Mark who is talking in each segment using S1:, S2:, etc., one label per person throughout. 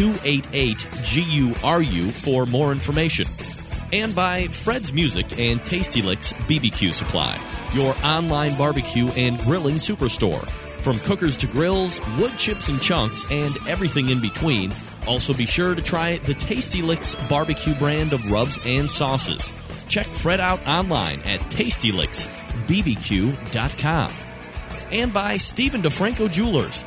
S1: 288 GURU for more information. And by Fred's Music and Tasty Licks BBQ Supply, your online barbecue and grilling superstore. From cookers to grills, wood chips and chunks, and everything in between. Also, be sure to try the Tasty Licks barbecue brand of rubs and sauces. Check Fred out online at tastylicksbbq.com. And by Stephen DeFranco Jewelers.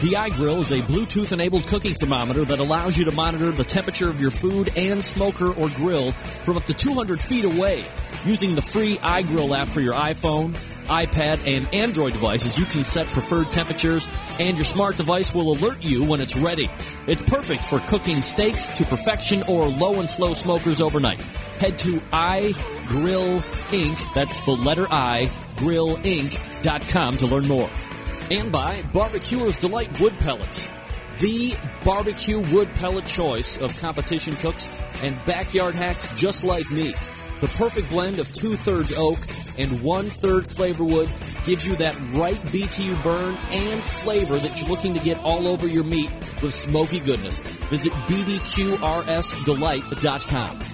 S2: The iGrill is a Bluetooth enabled cooking thermometer that allows you to monitor the temperature of your food and smoker or grill from up to 200 feet away. Using the free iGrill app for your iPhone, iPad, and Android devices, you can set preferred temperatures, and your smart device will alert you when it's ready. It's perfect for cooking steaks to perfection or low and slow smokers overnight. Head to iGrill Inc., that's the letter I, grillinc.com to learn more and by Barbecuer's Delight Wood Pellets. The barbecue wood pellet choice of competition cooks and backyard hacks just like me. The perfect blend of two thirds oak and one third flavor wood gives you that right BTU burn and flavor that you're looking to get all over your meat with smoky goodness. Visit bbqrsdelight.com.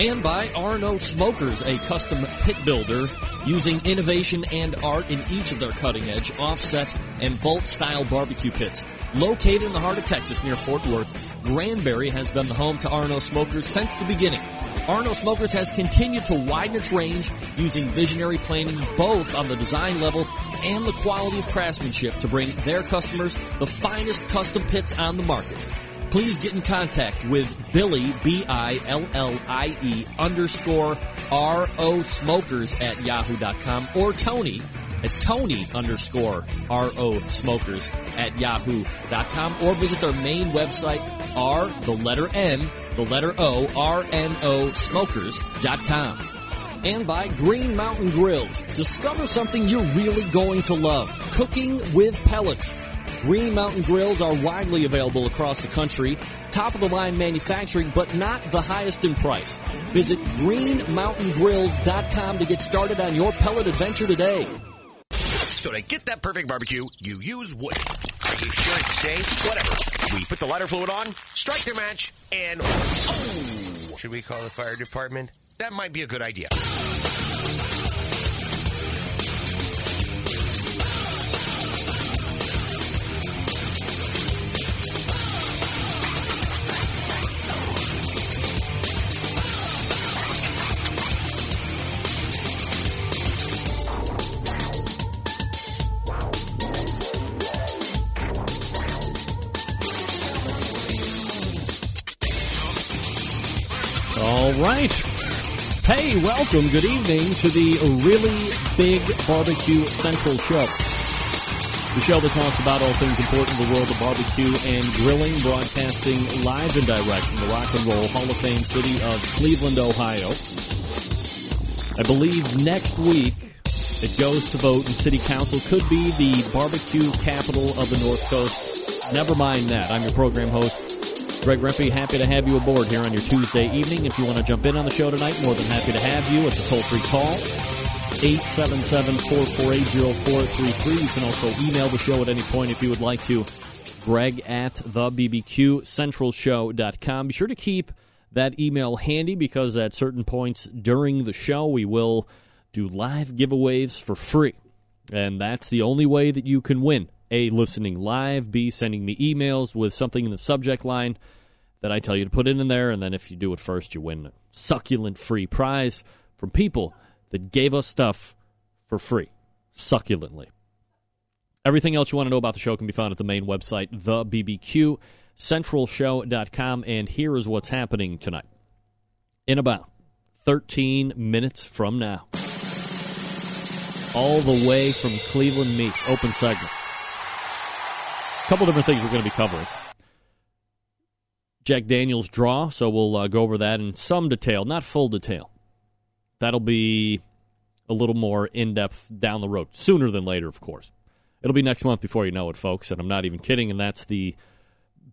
S2: And by R&O Smokers, a custom pit builder using innovation and art in each of their cutting edge, offset, and vault style barbecue pits. Located in the heart of Texas near Fort Worth, Granbury has been the home to R&O Smokers since the beginning. R&O Smokers has continued to widen its range using visionary planning both on the design level and the quality of craftsmanship to bring their customers the finest custom pits on the market please get in contact with Billy, B I L L I E underscore R O Smokers at yahoo.com or Tony at Tony underscore R O Smokers at yahoo.com or visit their main website, R, the letter N, the letter O, R N O Smokers.com. And by Green Mountain Grills. Discover something you're really going to love cooking with pellets. Green Mountain Grills are widely available across the country. Top of the line manufacturing, but not the highest in price. Visit greenmountaingrills.com to get started on your pellet adventure today.
S3: So to get that perfect barbecue, you use wood. Are you sure it's safe? Whatever. We put the lighter fluid on, strike the match, and oh, should we call the fire department? That might be a good idea.
S4: Welcome. Good evening to the Really Big Barbecue Central Show. The show that talks about all things important in the world of barbecue and grilling, broadcasting live and direct from the Rock and Roll Hall of Fame city of Cleveland, Ohio. I believe next week it goes to vote and city council could be the barbecue capital of the North Coast. Never mind that. I'm your program host, Greg Rempe, happy to have you aboard here on your Tuesday evening. If you want to jump in on the show tonight, more than happy to have you. It's a toll free call. 877-448-0433. You can also email the show at any point if you would like to. Greg at the BBQ Central. Be sure to keep
S2: that email handy because at certain points during the show, we will do live giveaways for free. And that's the only way that you can win. A, listening live, B, sending me emails with something in the subject line that I tell you to put in there. And then if you do it first, you win a succulent free prize from people that gave us stuff for free, succulently. Everything else you want to know about the show can be found at the main website, thebbqcentralshow.com. And here is what's happening tonight. In about 13 minutes from now, all the way from Cleveland Meat, open segment. Couple different things we're going to be covering. Jack Daniels draw, so we'll uh, go over that in some detail, not full detail. That'll be a little more in depth down the road, sooner than later, of course. It'll be next month before you know it, folks, and I'm not even kidding. And that's the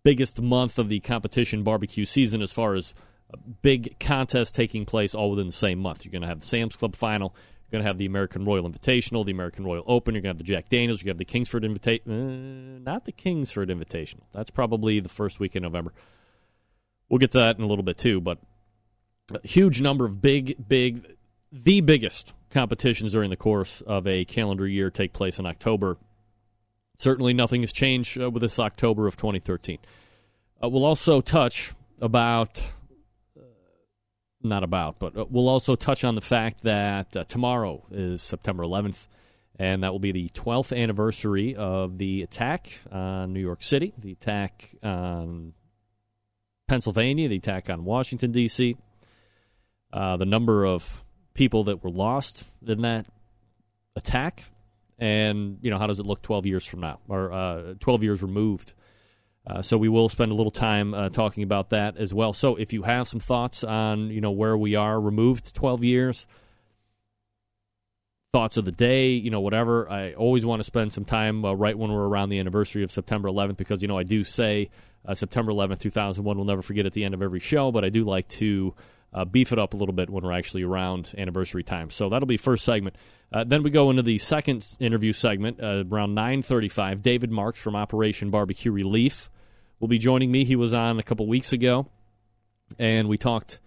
S2: biggest month of the competition barbecue season as far as big contests taking place all within the same month. You're going to have the Sam's Club final. You're going to have the American Royal Invitational, the American Royal Open. You're going to have the Jack Daniels. You're going to have the Kingsford Invitational. Uh, not the Kingsford Invitational. That's probably the first week in November. We'll get to that in a little bit too, but a huge number of big, big, the biggest competitions during the course of a calendar year take place in October. Certainly, nothing has changed uh, with this October of 2013. Uh, we'll also touch about, not about, but uh, we'll also touch on the fact that uh, tomorrow is September 11th, and that will be the 12th anniversary of the attack on New York City, the attack on Pennsylvania, the attack on Washington, D.C., uh, the number of people that were lost in that attack, and you know how does it look 12 years from now, or uh, 12 years removed. Uh, so we will spend a little time uh, talking about that as well. So if you have some thoughts on you know where we are removed 12 years, thoughts of the day, you know whatever. I always want to spend some time uh, right when we're around the anniversary of September 11th because you know I do say uh, September 11th, 2001. We'll never forget at the end of every show, but I do like to uh, beef it up a little bit when we're actually around anniversary time. So that'll be first segment. Uh, then we go into the second interview segment around 9:35. David Marks from Operation Barbecue Relief will be joining me. He was on a couple weeks ago, and we talked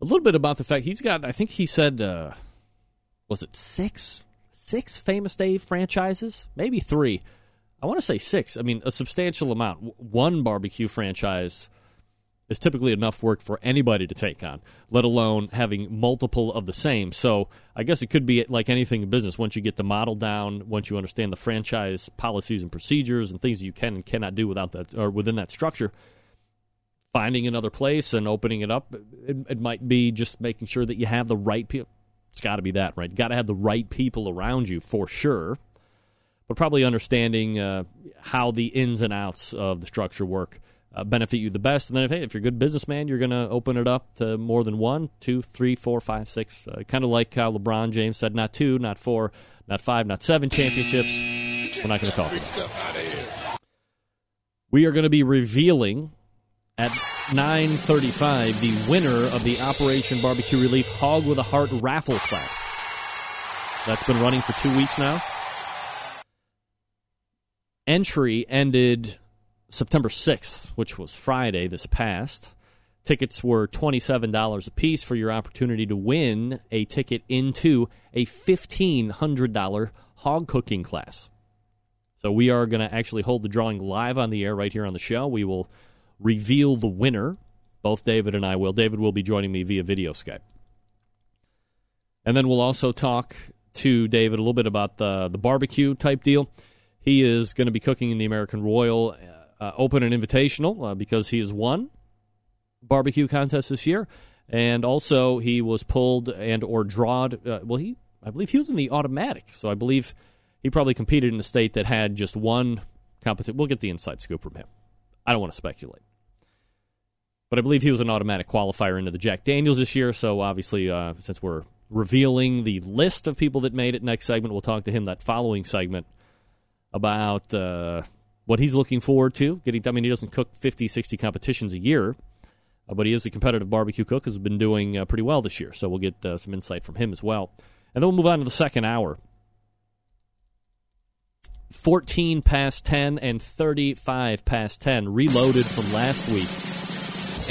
S2: a little bit about the fact he's got. I think he said, uh, was it six, six Famous Dave franchises, maybe three I want to say six. I mean, a substantial amount. One barbecue franchise is typically enough work for anybody to take on, let alone having multiple of the same. So I guess it could be like anything in business. Once you get the model down, once you understand the franchise policies and procedures and things you can and cannot do without that or within that structure, finding another place and opening it up, it, it might be just making sure that you have the right people. It's got to be that, right? Got to have the right people around you for sure but probably understanding uh, how the ins and outs of the structure work uh, benefit you the best. And then, if, hey, if you're a good businessman, you're going to open it up to more than one, two, three, four, five, six. Uh, kind of like how LeBron James said, not two, not four, not five, not seven championships. We're not going to talk about We are going to be revealing at 9:35 the winner of the Operation Barbecue Relief Hawg with a Heart raffle class. That's been running for two weeks now entry ended September 6th, which was Friday this past. Tickets were $27 a piece for your opportunity to win a ticket into a $1,500 hog cooking class. So we are going to actually hold the drawing live on the air right here on the show. We will reveal the winner. Both David and I will. David will be joining me via video Skype. And then we'll also talk to David a little bit about the the barbecue type deal. He is going to be cooking in the American Royal uh, uh, Open and Invitational uh, because he has won barbecue contest this year, and also he was pulled and or drawed. Uh, well, he I believe he was in the automatic, so I believe he probably competed in a state that had just one competition. We'll get the inside scoop from him. I don't want to speculate. But I believe he was an automatic qualifier into the Jack Daniels this year. So obviously, uh, since we're revealing the list of people that made it next segment, we'll talk to him that following segment about uh, what he's looking forward to. Getting, I mean, he doesn't cook 50, 60 competitions a year, uh, but he is a competitive barbecue cook. Has been doing uh, pretty well this year, so we'll get uh, some insight from him as well. And then we'll move on to the second hour. 14 past 10 and 35 past 10, reloaded from last week.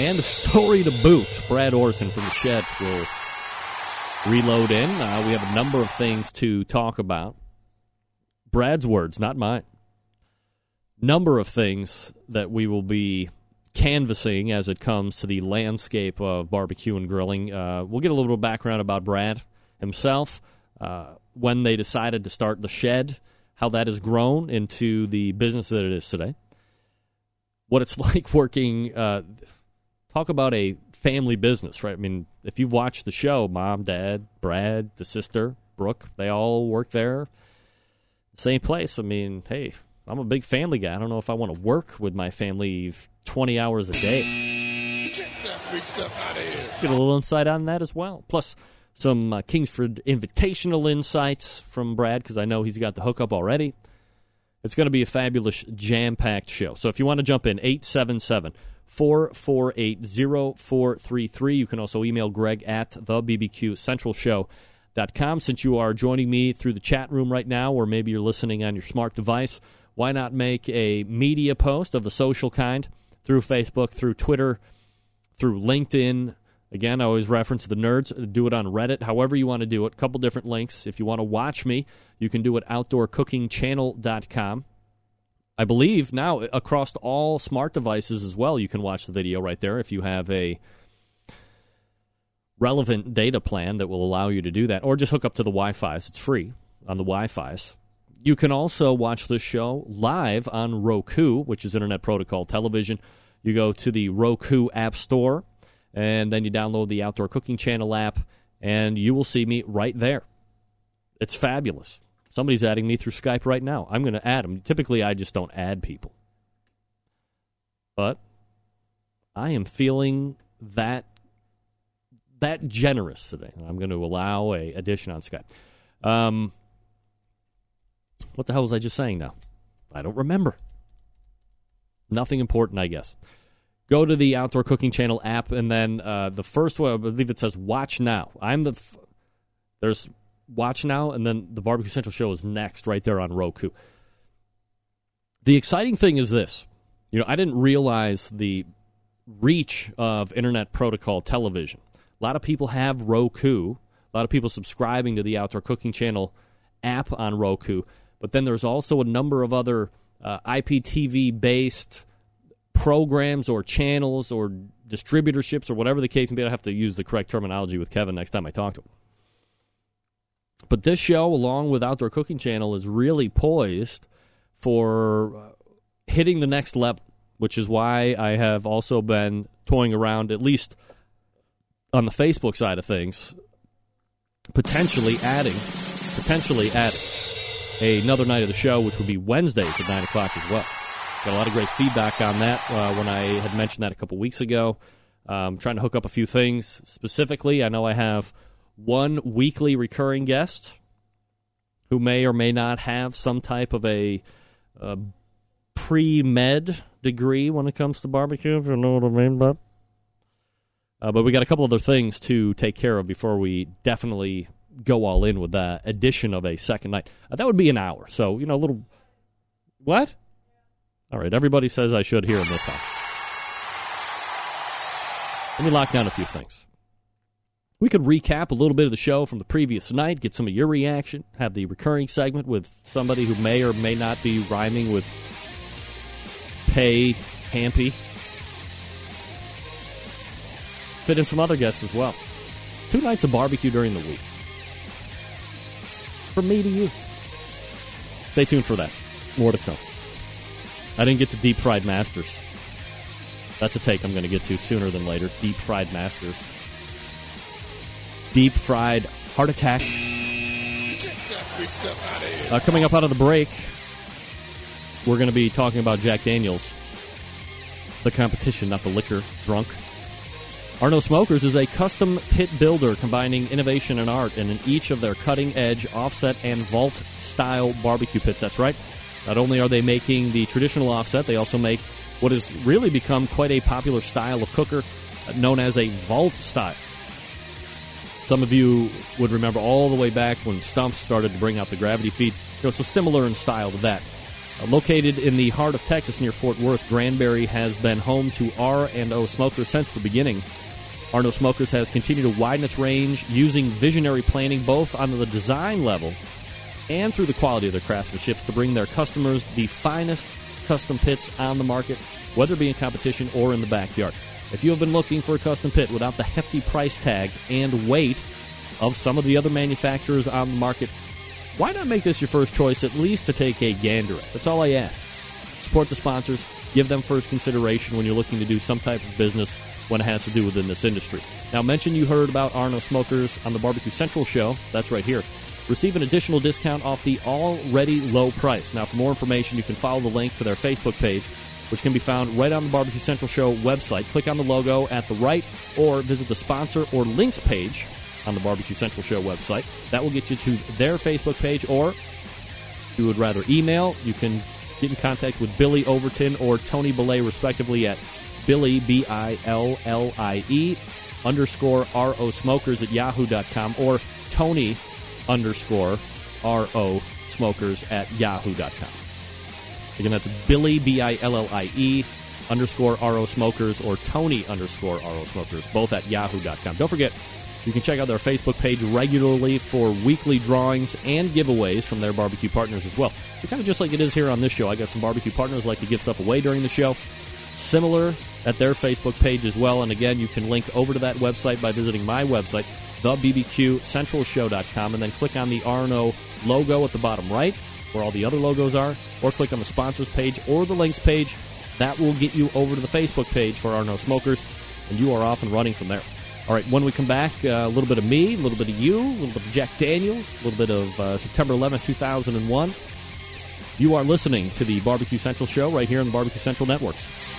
S2: and a story to boot. Brad Orrison from the shed will reload in. Uh, we have a number of things to talk about. Brad's words, not mine. Number of things that we will be canvassing as it comes to the landscape of barbecue and grilling. Uh, we'll get a little bit of background about Brad himself, uh, when they decided to start the shed, how that has grown into the business that it is today, what it's like working. Uh, talk about a family business, right? I mean, if you've watched the show, mom, dad, Brad, the sister, Brooke, they all work there. Same place. I mean, hey, I'm a big family guy. I don't know if I want to work with my family 20 hours a day. Get that big stuff out of here. Get a little insight on that as well. Plus, some uh, Kingsford Invitational insights from Brad because I know he's got the hookup already. It's going to be a fabulous, jam packed show. So if you want to jump in, 877 448 0433. You can also email Greg at the BBQ Central Show.com. Since you are joining me through the chat room right now, or maybe you're listening on your smart device, why not make a media post of the social kind through Facebook, through Twitter, through LinkedIn? Again, I always reference the nerds. Do it on Reddit, however you want to do it. A couple different links. If you want to watch me, you can do it outdoorcookingchannel.com. I believe now across all smart devices as well, you can watch the video right there if you have a relevant data plan that will allow you to do that, or just hook up to the Wi Fi's. It's free on the Wi Fi's. You can also watch this show live on Roku, which is Internet Protocol Television. You go to the Roku App Store, and then you download the Outdoor Cooking Channel app, and you will see me right there. It's fabulous. Somebody's adding me through Skype right now. I'm going to add them. Typically, I just don't add people. But I am feeling that that generous today. I'm going to allow a addition on Skype. Um, what the hell was I just saying now? I don't remember. Nothing important, I guess. Go to the Outdoor Cooking Channel app, and then uh, the first one, I believe it says "Watch Now." I'm the f- there's watch now, and then the Barbecue Central show is next, right there on Roku. The exciting thing is this. You know, I didn't realize the reach of Internet Protocol television. A lot of people have Roku. A lot of people subscribing to the Outdoor Cooking Channel app on Roku. But then there's also a number of other uh, IPTV based programs or channels or distributorships or whatever the case may be. I have to use the correct terminology with Kevin next time I talk to him. But this show, along with Outdoor Cooking Channel, is really poised for uh, hitting the next level, which is why I have also been toying around, at least on the Facebook side of things, potentially adding, potentially adding another night of the show, which would be Wednesdays at 9 o'clock as well. Got a lot of great feedback on that uh, when I had mentioned that a couple weeks ago. Um, trying to hook up a few things specifically. I know I have one weekly recurring guest who may or may not have some type of a, a pre med degree when it comes to barbecue, if you know what I mean. But, uh, but we got a couple other things to take care of before we definitely go all in with that addition of a second night. Uh, that would be an hour. So, you know, a little. What? All right, everybody says I should hear in this house. Let me lock down a few things we could recap a little bit of the show from the previous night, get some of your reaction, have the recurring segment with somebody who may or may not be rhyming with pay Hampy. Fit in some other guests as well. Two nights of barbecue during the week. From me to you. Stay tuned for that. More to come. I didn't get to deep fried masters. That's a take I'm going to get to sooner than later. Deep fried masters deep fried heart attack. Uh, coming up out of the break, we're going to be talking about Jack Daniels, the competition, not the liquor, drunk. R&O Smokers is a custom pit builder combining innovation and art in each of their cutting edge, offset, and vault style barbecue pits. That's right. Not only are they making the traditional offset, they also make what has really become quite a popular style of cooker known as a vault style. Some of you would remember all the way back when Stumps started to bring out the gravity feeds. You know, so similar in style to that. Uh, located in the heart of Texas near Fort Worth, Granbury has been home to R&O Smokers since the beginning. R&O Smokers has continued to widen its range using visionary planning both on the design level and through the quality of their craftsmanship to bring their customers the finest custom pits on the market, whether it be in competition or in the backyard. If you have been looking for a custom pit without the hefty price tag and weight of some of the other manufacturers on the market, why not make this your first choice at least to take a gander at? That's all I ask. Support the sponsors, give them first consideration when you're looking to do some type of business when it has to do within this industry. Now, mention you heard about R&O Smokers on the Barbecue Central show. That's right here. Receive an additional discount off the already low price. Now, for more information, you can follow the link to their Facebook page, which can be found right on the Barbecue Central Show website. Click on the logo at the right or visit the sponsor or links page on the Barbecue Central Show website. That will get you to their Facebook page, or if you would rather email, you can get in contact with Billy Overton or Tony Belay, respectively, at Billy, B I L L I E, underscore R O Smokers at yahoo.com, or Tony underscore R O Smokers at yahoo.com. Again, that's Billy, B I L L I E, underscore R O Smokers, or Tony underscore R O Smokers, both at yahoo.com. Don't forget, you can check out their Facebook page regularly for weekly drawings and giveaways from their barbecue partners as well. So kind of just like it is here on this show. I got some barbecue partners like to give stuff away during the show. Similar at their Facebook page as well. And again, you can link over to that website by visiting my website, thebbqcentralshow.com, and then click on the R&O logo at the bottom right, where all the other logos are, or click on the sponsors page or the links page. That will get you over to the Facebook page for R&O Smokers, and you are off and running from there. All right, when we come back, uh, a little bit of me, a little bit of you, a little bit of Jack Daniels, a little bit of uh, September 11th, 2001. You are listening to the Barbecue Central show right here on the Barbecue Central Networks.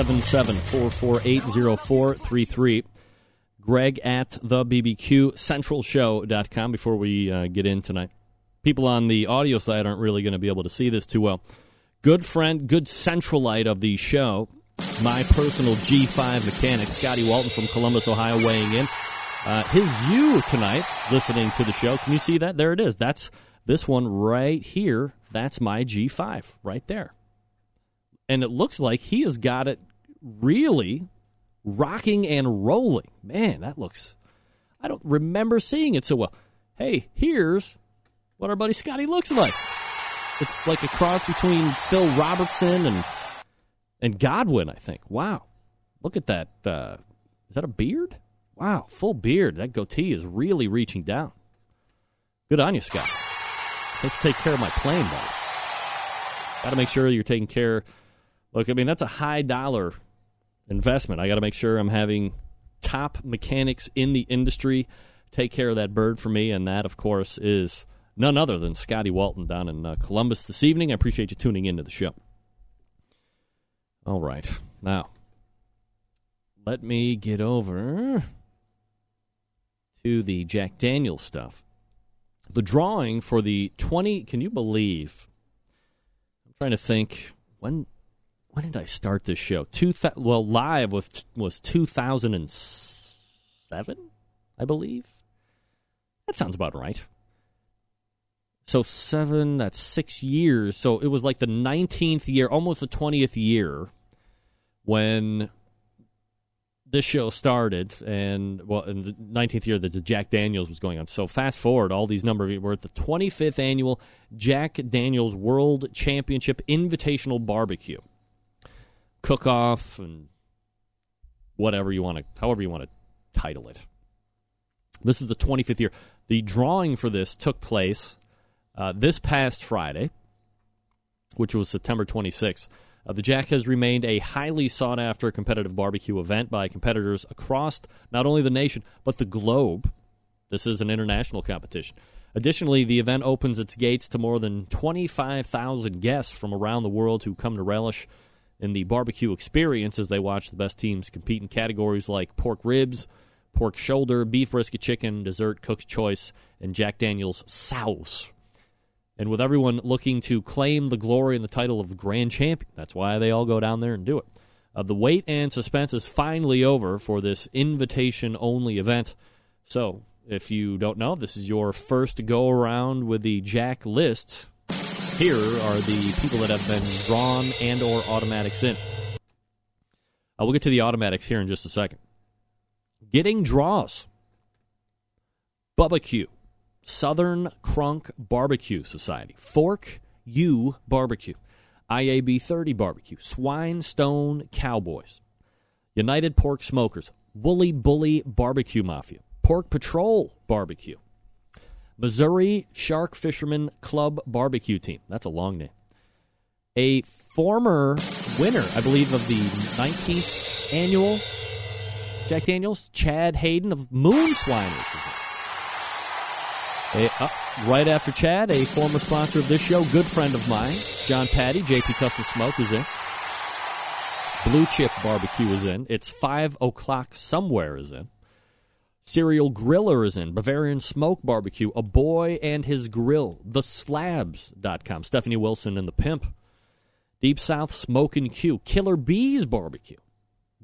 S2: 877-448-0433. Greg at the BBQ Central Show.com before we uh, get in tonight. People on the audio side aren't really going to be able to see this too well. Good friend, good centralite of the show, my personal G5 mechanic, Scotty Walton from Columbus, Ohio, weighing in. Uh, his view tonight, listening to the show, can you see that? There it is. That's this one right here. That's my G5 right there. And it looks like he has got it really rocking and rolling. Man, that looks. I don't remember seeing it so well. Hey, here's what our buddy Scotty looks like. It's like a cross between Phil Robertson and and Godwin, I think. Wow, look at that. Uh, is that a beard? Wow, full beard. That goatee is really reaching down. Good on you, Scott. Let's take care of my plane, buddy. Got to make sure you're taking care. Look, I mean that's a high dollar investment. I got to make sure I'm having top mechanics in the industry take care of that bird for me, and that, of course, is none other than Scotty Walton down in uh, Columbus this evening. I appreciate you tuning into the show. All right, now let me get over to the Jack Daniels stuff. The drawing for the 20, can you believe? I'm trying to think when when did I start this show? Two th- well, live was was 2007, I believe. That sounds about right. So seven, that's six years. So it was like the 19th year, almost the 20th year, when this show started, and well, in the 19th year that the Jack Daniels was going on. So fast forward, all these number of we're at the 25th annual Jack Daniels World Championship Invitational Barbecue, cook off and whatever you want to, however you want to title it. This is the 25th year. The drawing for this took place uh, this past Friday, which was September 26th. Uh, the Jack has remained a highly sought after competitive barbecue event by competitors across not only the nation, but the globe. This is an international competition. Additionally, the event opens its gates to more than 25,000 guests from around the world who come to relish in the barbecue experience as they watch the best teams compete in categories like pork ribs, pork shoulder, beef brisket chicken, dessert, cook's choice, and Jack Daniels sauce. And with everyone looking to claim the glory and the title of grand champion, that's why they all go down there and do it. Uh, the wait and suspense is finally over for this invitation only event. So, if you don't know, this is your first go around with the Jack list. Here are the people that have been drawn and or automatics in. Uh, we'll get to the automatics here in just a second. Getting draws. Bubba Q, Southern Crunk Barbecue Society, Fork U Barbecue, IAB 30 Barbecue, Swine Stone Cowboys, United Pork Smokers, Woolly Bully Barbecue Mafia, Pork Patrol Barbecue, Missouri Shark Fisherman Club Barbecue Team. That's a long name. A former winner, I believe, of the 19th annual Jack Daniels, Chad Hayden of Moon Swiners. A, uh, right after Chad, a former sponsor of this show, good friend of mine, John Patty, JP Custom Smoke is in. Blue Chip Barbecue is in. It's 5 o'clock somewhere is in. Serial Griller is in. Bavarian Smoke Barbecue, A Boy and His Grill, TheSlabs.com, Stephanie Wilson and the Pimp. Deep South Smoke and Q, Killer Bees Barbecue,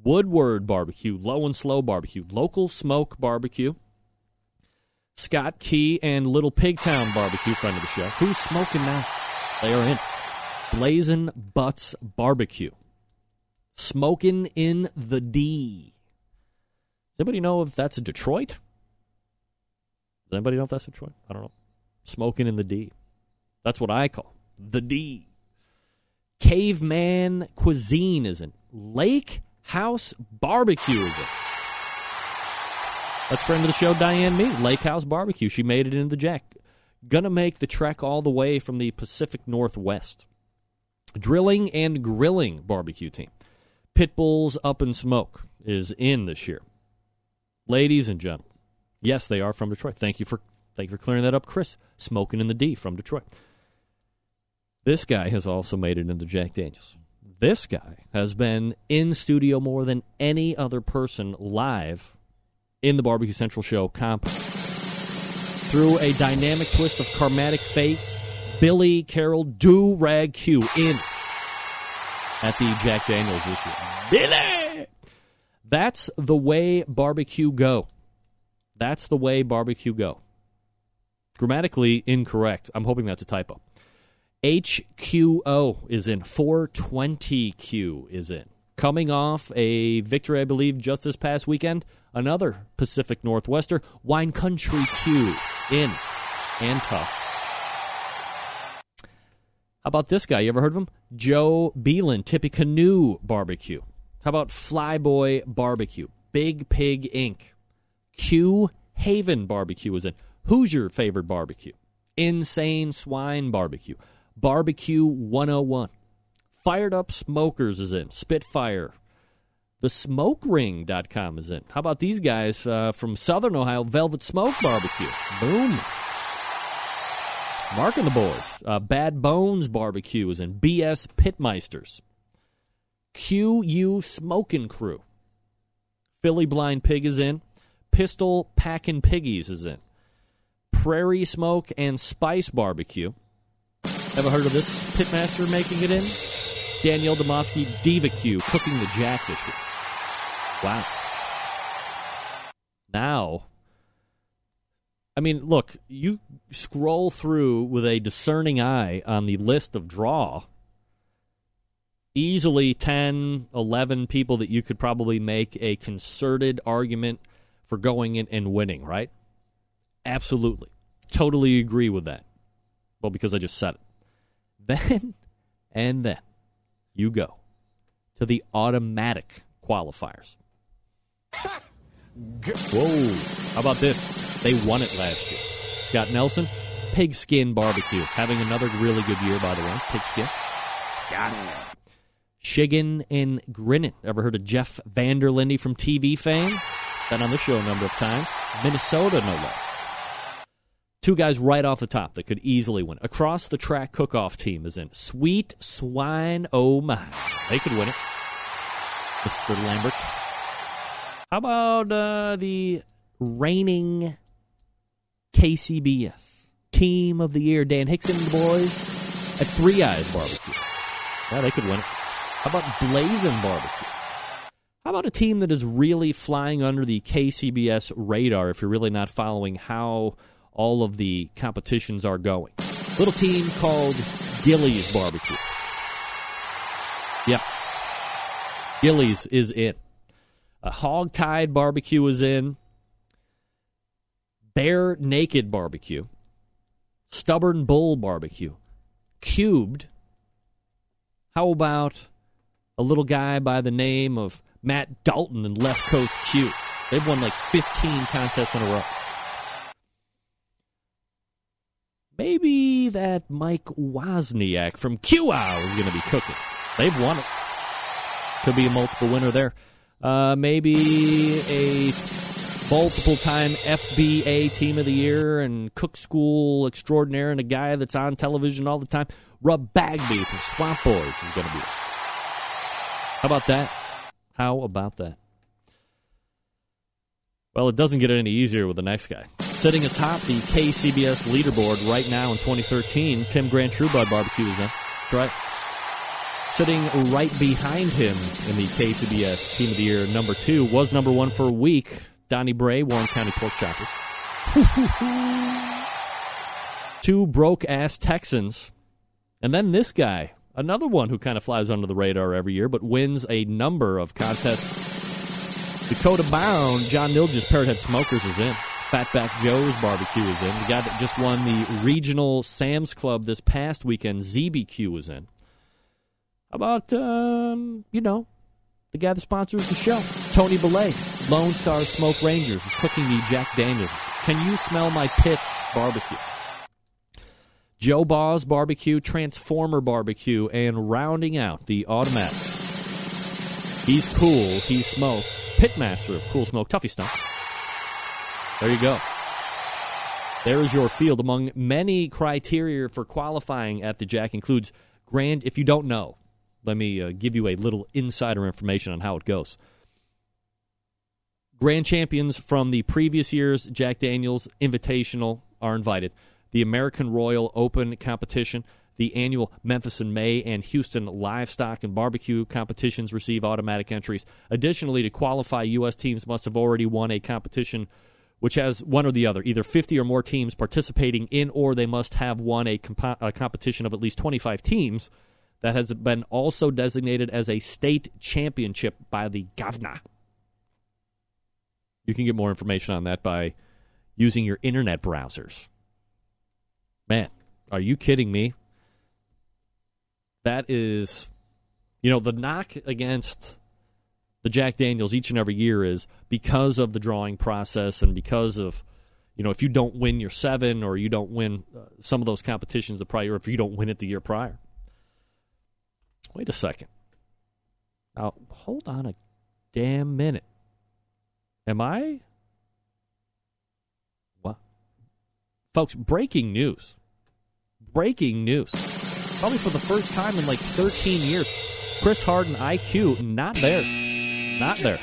S2: Woodward Barbecue, Low and Slow Barbecue, Local Smoke Barbecue, Scott Key and Little Pigtown Barbecue, friend of the show. Who's smoking now? They are in. Blazing Butts Barbecue. Smoking in the D. Anybody know if that's a Detroit? Does anybody know if that's a Detroit? I don't know. Smoking in the D. That's what I call the D. Caveman Cuisine is in. Lake House Barbecue is in. That's friend of the show, Diane Me, Lake House Barbecue. She made it into the Jack. Gonna make the trek all the way from the Pacific Northwest. Drilling and Grilling Barbecue Team. Pitbulls Up in Smoke is in this year. Ladies and gentlemen, yes, they are from Detroit. Thank you for thank you for clearing that up, Chris. Smoking in the D from Detroit. This guy has also made it into Jack Daniels. This guy has been in studio more than any other person live in the Barbecue Central show comp. Through a dynamic twist of karmatic fakes, Billy Carroll Do Rag Q in at the Jack Daniels issue. Billy! That's the way barbecue go. That's the way barbecue go. Grammatically incorrect. I'm hoping that's a typo. HQO is in. 420Q is in. Coming off a victory, I believe, just this past weekend, another Pacific Northwester, Wine Country Q in and tough. How about this guy? You ever heard of him? Joe Beelan, Tippecanoe Barbecue. How about Flyboy Barbecue? Big Pig Inc. Q Haven Barbecue is in. Who's your favorite barbecue? Insane Swine Barbecue. Barbecue 101. Fired Up Smokers is in. Spitfire. The SmokeRing.com is in. How about these guys uh, from Southern Ohio? Velvet Smoke Barbecue. Boom. Mark and the boys. Uh, Bad Bones Barbecue is in. BS Pitmeisters. QU Smoking Crew. Philly Blind Pig is in. Pistol Packin' Piggies is in. Prairie Smoke and Spice Barbecue. Ever heard of this pitmaster making it in? Danielle Dimovski, Diva Q, cooking the jack week. Wow. Now, I mean, look, you scroll through with a discerning eye on the list of draw. Easily 10, 11 people that you could probably make a concerted argument for going in and winning, right? Absolutely. Totally agree with that. Well, because I just said it. Then and then you go to the automatic qualifiers. Whoa. How about this? They won it last year. Scott Nelson, Pigskin Barbecue. Having another really good year, by the way. Pigskin. Scott. Shiggin and Grinnin. Ever heard of Jeff Vanderlinde from TV fame? Been on the show a number of times. Minnesota, no less. Two guys right off the top that could easily win. Across the track cook-off team is in. Sweet Swine Oh My. They could win it. Mr. Lambert. How about uh, the reigning KCBS Team of the Year, Dan Hixon and the boys at Three Eyes Barbecue? Yeah, they could win it. How about Blazing Barbecue? How about a team that is really flying under the KCBS radar if you're really not following how all of the competitions are going? Little team called Gillies Barbecue. Yep. Gillies is in. A hog-tied barbecue is in. Bare naked barbecue. Stubborn bull barbecue. Cubed. How about a little guy by the name of Matt Dalton and Left Coast Q. They've won like 15 contests in a row. Maybe that Mike Wozniak from QOW is going to be cooking. They've won it. Could be a multiple winner there. Uh, maybe a multiple time FBA Team of the Year and Cook School Extraordinaire and a guy that's on television all the time. Rub Bagby from Swamp Boys is going to be there. How about that? How about that? Well, it doesn't get any easier with the next guy. Sitting atop the KCBS leaderboard right now in 2013, Tim Grant Truebud Barbecue is in. That's right. Sitting right behind him in the KCBS Team of the Year, number two, was number one for a week. Donnie Bray, Warren County Pork Chopper. Two broke ass Texans. And then this guy, another one who kind of flies under the radar every year, but wins a number of contests. Dakota Bound, John Nilge's Parrot Head Smokers is in. Fatback Joe's Barbecue is in. The guy that just won the regional Sam's Club this past weekend, ZBQ, was in. How about, um, you know, the guy that sponsors the show, Tony Belay, Lone Star Smoke Rangers, is cooking the Jack Daniels. Can you smell my pits barbecue? Joe Baugh's Barbecue, Transformer Barbecue, and rounding out the automatic. He's cool, he's smoke, pitmaster of Cool Smoke, Tuffy Stone. There you go. There is your field. Among many criteria for qualifying at the Jack includes grand. If you don't know, let me uh, give you a little insider information on how it goes. Grand champions from the previous year's Jack Daniels Invitational are invited. The American Royal Open competition, the annual Memphis in May and Houston livestock and barbecue competitions receive automatic entries. Additionally, to qualify, U.S. teams must have already won a competition which has one or the other, either 50 or more teams participating in, or they must have won a, comp- a competition of at least 25 teams that has been also designated as a state championship by the governor. You can get more information on that by using your internet browsers. Man, are you kidding me? That is, you know, the knock against the Jack Daniels each and every year is because of the drawing process and because of, you know, if you don't win your seven or you don't win uh, some of those competitions the prior, if you don't win it the year prior. Wait a second. Now, hold on a damn minute. Am I? Folks, breaking news. Breaking news. Probably for the first time in like 13 years. Chris Harden IQ not there. Not there.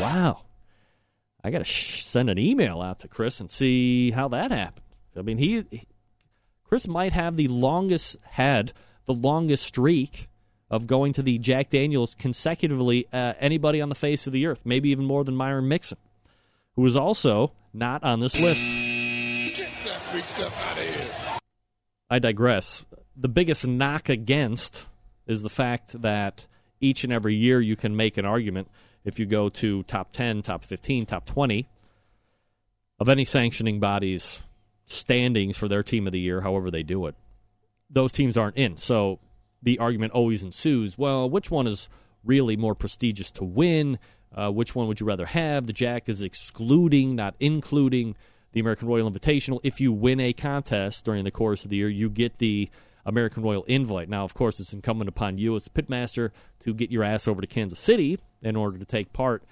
S2: Wow. I got to sh- send an email out to Chris and see how that happened. I mean, he, he Chris might have the longest had the longest streak of going to the Jack Daniels consecutively uh, anybody on the face of the earth, maybe even more than Myron Mixon, who is also not on this list. I digress. The biggest knock against is the fact that each and every year you can make an argument if you go to top 10, top 15, top 20 of any sanctioning body's standings for their team of the year, however they do it. Those teams aren't in. So the argument always ensues well, which one is really more prestigious to win? Uh, which one would you rather have? The Jack is excluding, not including, the American Royal Invitational. If you win a contest during the course of the year, you get the American Royal invite. Now, of course, it's incumbent upon you as pitmaster to get your ass over to Kansas City in order to take part.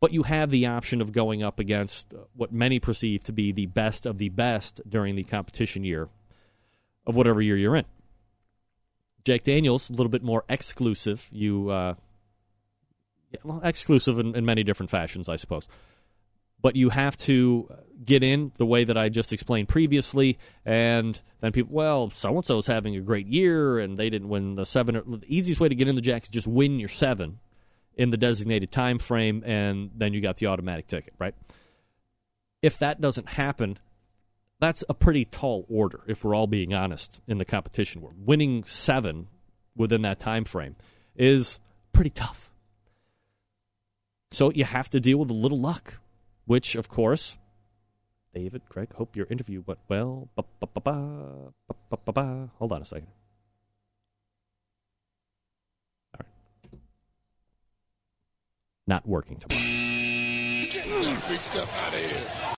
S2: But you have the option of going up against what many perceive to be the best of the best during the competition year of whatever year you're in. Jack Daniels, a little bit more exclusive. You, uh, well, exclusive in, in many different fashions, I suppose. But you have to get in the way that I just explained previously, and then people, well, so and so is having a great year, and they didn't win the seven. The easiest way to get in the Jack is just win your seven in the designated time frame, and then you got the automatic ticket, right? If that doesn't happen, that's a pretty tall order. If we're all being honest in the competition, world. winning seven within that time frame is pretty tough. So you have to deal with a little luck, which, of course, David, Craig, hope your interview went well. Ba, ba, ba, ba, ba, ba, ba, ba. Hold on a second. All right. Not working tomorrow.
S5: Big stuff out of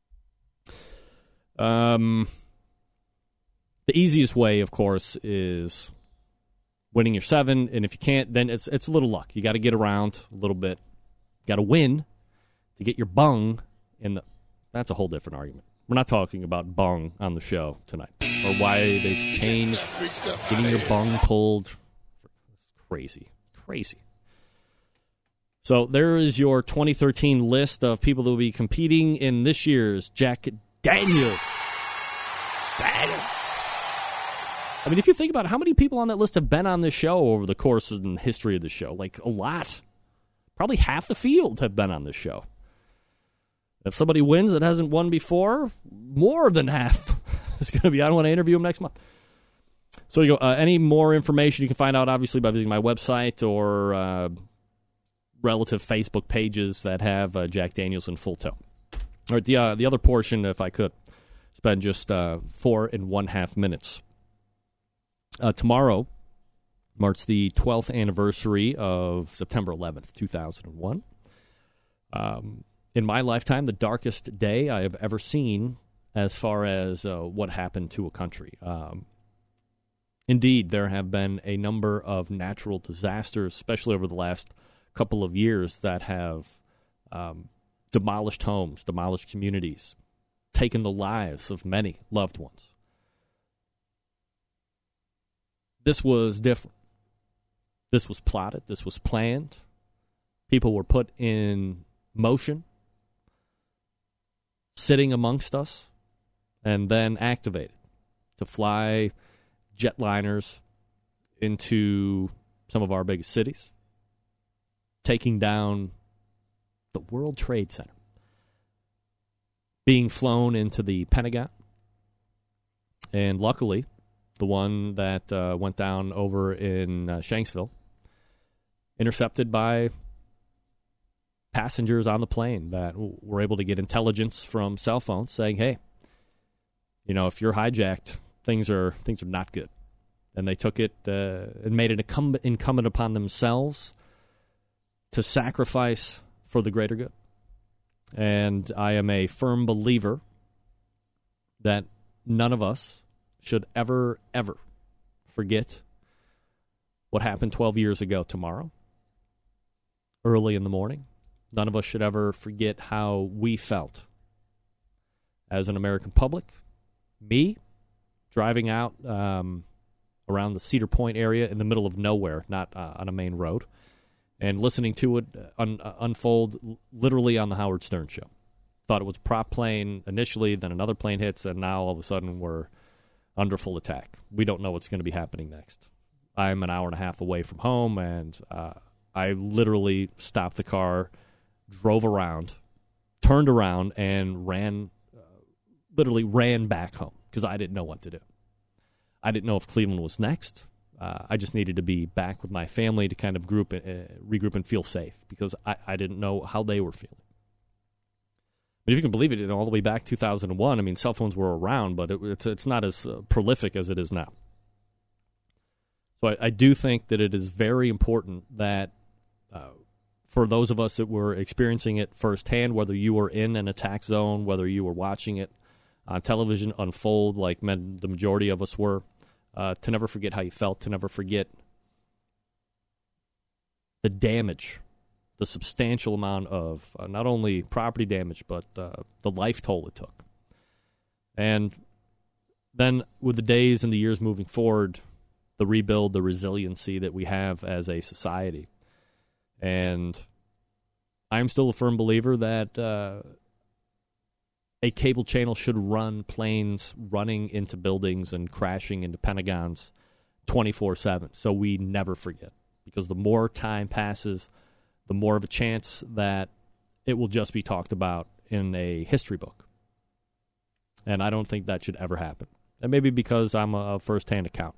S5: here.
S2: Um, the easiest way, of course, is winning your seven, and if you can't, then it's it's a little luck. You got to get around a little bit. Got to win to get your bung, and the, that's a whole different argument. We're not talking about bung on the show tonight, or why they changed getting your bung pulled. It's crazy, crazy. So there is your 2013 list of people that will be competing in this year's Jack Daniels. Daniel. I mean, if you think about it, how many people on that list have been on this show over the course and history of the show? Like a lot. Probably half the field have been on this show. If somebody wins that hasn't won before, more than half is going to be. I don't want to interview them next month. So you go. Uh, any more information you can find out, obviously, by visiting my website or uh, relative Facebook pages that have uh, Jack Daniels in full tow. All right, the uh, the other portion, if I could, spend just uh, four and one half minutes. Uh, tomorrow marks the 12th anniversary of September 11th, 2001. Um, in my lifetime, the darkest day I have ever seen as far as uh, what happened to a country. Um, indeed, there have been a number of natural disasters, especially over the last couple of years, that have um, demolished homes, demolished communities, taken the lives of many loved ones. This was different. This was plotted. This was planned. People were put in motion, sitting amongst us, and then activated to fly jetliners into some of our biggest cities, taking down the World Trade Center, being flown into the Pentagon, and luckily, the one that uh, went down over in uh, Shanksville, intercepted by passengers on the plane that were able to get intelligence from cell phones saying, "Hey, you know, if you're hijacked, things are things are not good." And they took it uh, and made it incumbent, incumbent upon themselves to sacrifice for the greater good. And I am a firm believer that none of us should ever, ever forget what happened 12 years ago tomorrow, early in the morning. None of us should ever forget how we felt as an American public. Me, driving out um, around the Cedar Point area in the middle of nowhere, not uh, on a main road, and listening to it un- uh, unfold literally on the Howard Stern show. Thought it was a prop plane initially, then another plane hits, and now all of a sudden we're under full attack. We don't know what's going to be happening next. I'm an hour and a half away from home, and uh, I literally stopped the car, drove around, turned around, and ran, uh, literally ran back home because I didn't know what to do. I didn't know if Cleveland was next. uh, I just needed to be back with my family to kind of group, uh, regroup, and feel safe because I, I didn't know how they were feeling. But if you can believe it, all the way back 2001, I mean, cell phones were around, but it, it's it's not as uh, prolific as it is now. So I, I, do think that it is very important that uh, for those of us that were experiencing it firsthand, whether you were in an attack zone, whether you were watching it on television unfold, like men, the majority of us were, uh, to never forget how you felt, to never forget the damage the substantial amount of uh, not only property damage but uh, the life toll it took. And then with the days and the years moving forward, the rebuild, the resiliency that we have as a society. And I'm still a firm believer that uh, a cable channel should run planes running into buildings and crashing into Pentagons 24 7 so we never forget. Because the more time passes, the more of a chance that it will just be talked about in a history book. And I don't think that should ever happen. And maybe because I'm a first hand account.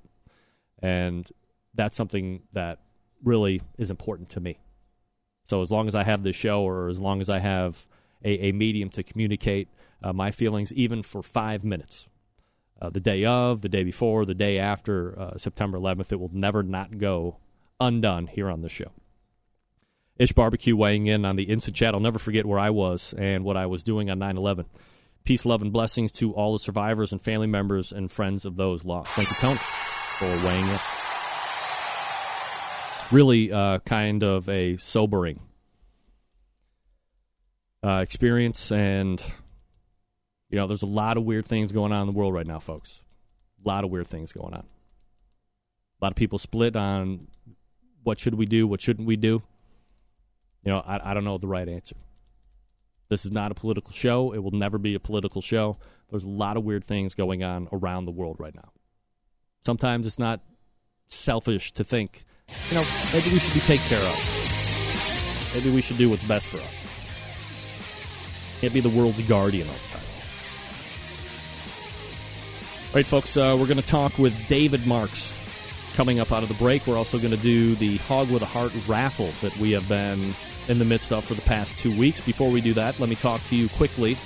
S2: And that's something that really is important to me. So as long as I have this show or as long as I have a, a medium to communicate uh, my feelings, even for five minutes, uh, the day of, the day before, the day after uh, September 11th, it will never not go undone here on the show. Ish Barbecue weighing in on the instant chat. I'll never forget where I was and what I was doing on 9 11. Peace, love, and blessings to all the survivors and family members and friends of those lost. Thank you, Tony, for weighing in. Really uh, kind of a sobering uh, experience. And, you know, there's a lot of weird things going on in the world right now, folks. A lot of weird things going on. A lot of people split on what should we do, what shouldn't we do. You know, I, I don't know the right answer. This is not a political show. It will never be a political show. There's a lot of weird things going on around the world right now. Sometimes it's not selfish to think, you know, maybe we should be taken care of. Maybe we should do what's best for us. Can't be the world's guardian all the time. All right, folks, uh, we're going to talk with David Marks coming up out of the break. We're also going to do the Hawg with a Heart raffle that we have been in the midst of for the past two weeks. Before we do that, let me talk to you quickly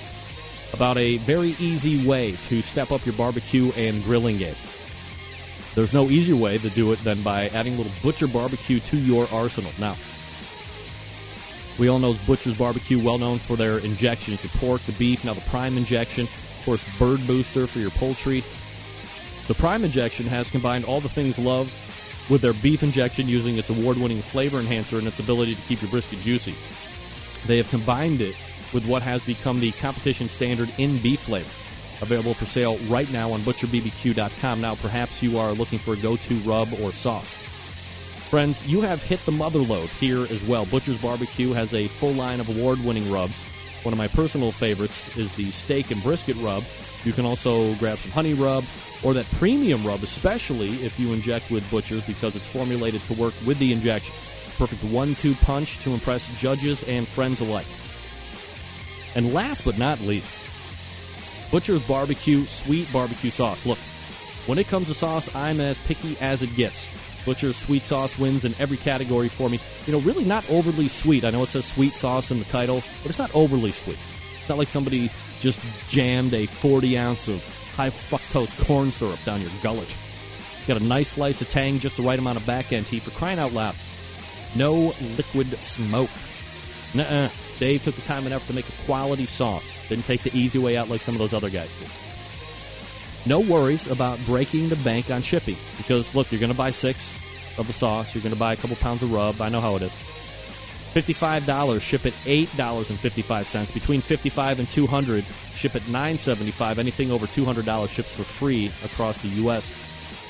S2: about a very easy way to step up your barbecue and grilling game. There's no easier way to do it than by adding a little Butcher Barbecue to your arsenal. Now, we all know Butcher's Barbecue, well known for their injections, the pork, the beef, now the Prime injection, of course, Bird Booster for your poultry. The Prime injection has combined all the things loved with their beef injection using its award winning flavor enhancer and its ability to keep your brisket juicy. They have combined it with what has become the competition standard in beef flavor. Available for sale right now on butcherbbq.com. Now, perhaps you are looking for a go to rub or sauce. Friends, you have hit the mother load here as well. Butcher's Barbecue has a full line of award winning rubs. One of my personal favorites is the steak and brisket rub. You can also grab some honey rub, or that premium rub, especially if you inject with Butchers because it's formulated to work with the injection. Perfect one two punch to impress judges and friends alike. And last but not least, Butcher's Barbecue Sweet Barbecue Sauce. Look, when it comes to sauce, I'm as picky as it gets. Butcher's sweet sauce wins in every category for me. You know, really not overly sweet. I know it says sweet sauce in the title, but it's not overly sweet. It's not like somebody just jammed a 40 ounce of high fructose corn syrup down your gullet. It's got a nice slice of tang, just the right amount of back end heat for crying out loud. No liquid smoke. Nuh-uh. Dave took the time and effort to make a quality sauce. Didn't take the easy way out like some of those other guys did. No worries about breaking the bank on shipping because look, you're going to buy six of the sauce. You're going to buy a couple pounds of rub. I know how it is. $55, ship at $8.55. Between 55 and 200, ship at $9.75. Anything over $200 ships for free across the U.S.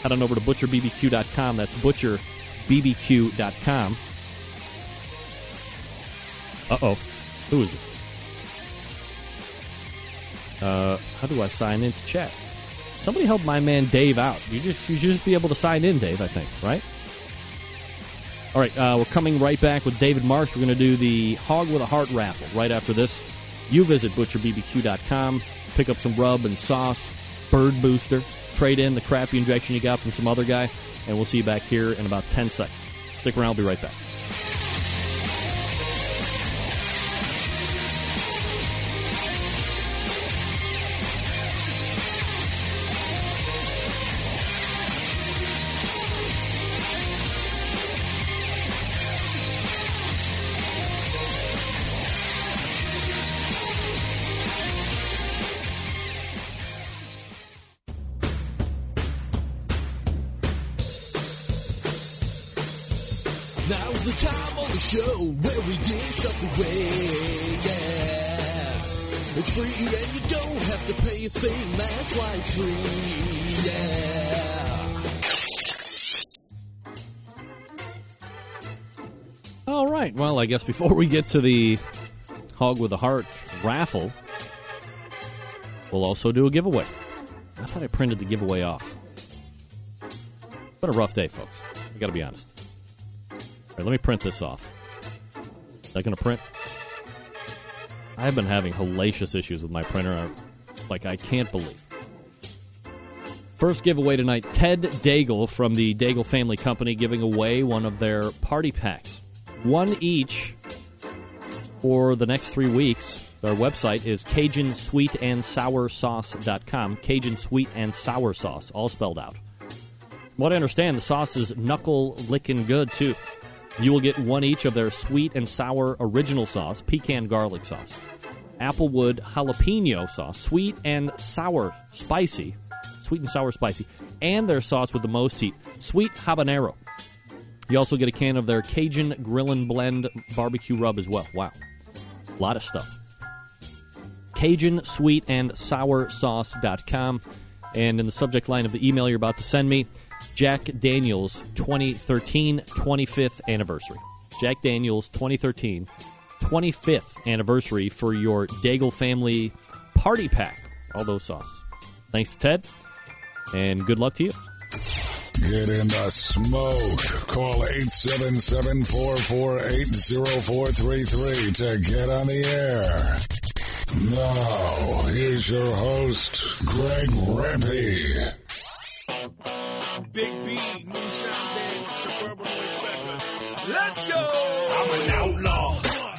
S2: Head on over to butcherbbq.com. That's butcherbbq.com. Uh oh. Who is it? Uh, how do I sign into chat? Somebody help my man Dave out. You just you just be able to sign in, Dave. I think, right? All right, uh, we're coming right back with David Marks. We're going to do the Hawg with a Heart raffle right after this. You visit butcherbbq.com, pick up some rub and sauce, bird booster, trade in the crappy injection you got from some other guy. and we'll see you back here in about 10 seconds. Stick around, I'll be right back.
S6: A thing, that's why free, yeah.
S2: All right. Well, I guess before we get to the Hawg with a Heart raffle, we'll also do a giveaway. I thought I printed the giveaway off. Been a rough day, folks. I got to be honest. All right, let me print this off. Is that going to print? I've been having hellacious issues with my printer. I, like, I can't believe. First giveaway tonight Ted Daigle from the Daigle Family Company giving away one of their party packs. One each for the next three weeks. Their website is Cajun Sweet and Sauce.com. Cajun Sweet and Sour Sauce, all spelled out. What I understand, the sauce is knuckle licking good, too. You will get one each of their sweet and sour original sauce, pecan garlic sauce, applewood jalapeno sauce, sweet and sour spicy, sweet and sour spicy, and their sauce with the most heat, sweet habanero. You also get a can of their Cajun Grillin' Blend barbecue rub as well. Wow. A lot of stuff. Cajun Sweet and Sour Sauce.com. And in the subject line of the email you're about to send me, Jack Daniels 2013 25th anniversary. Jack Daniels 2013 25th anniversary for your Daigle family party pack. All those sauces. Thanks to Ted, and good luck to you.
S5: Get in the smoke. Call 877-448-0433 to get on the air. Now, here's your host, Greg Rempe.
S7: Big B, Moonshine Band, Suburban Noise Let's go! I'm an outlaw.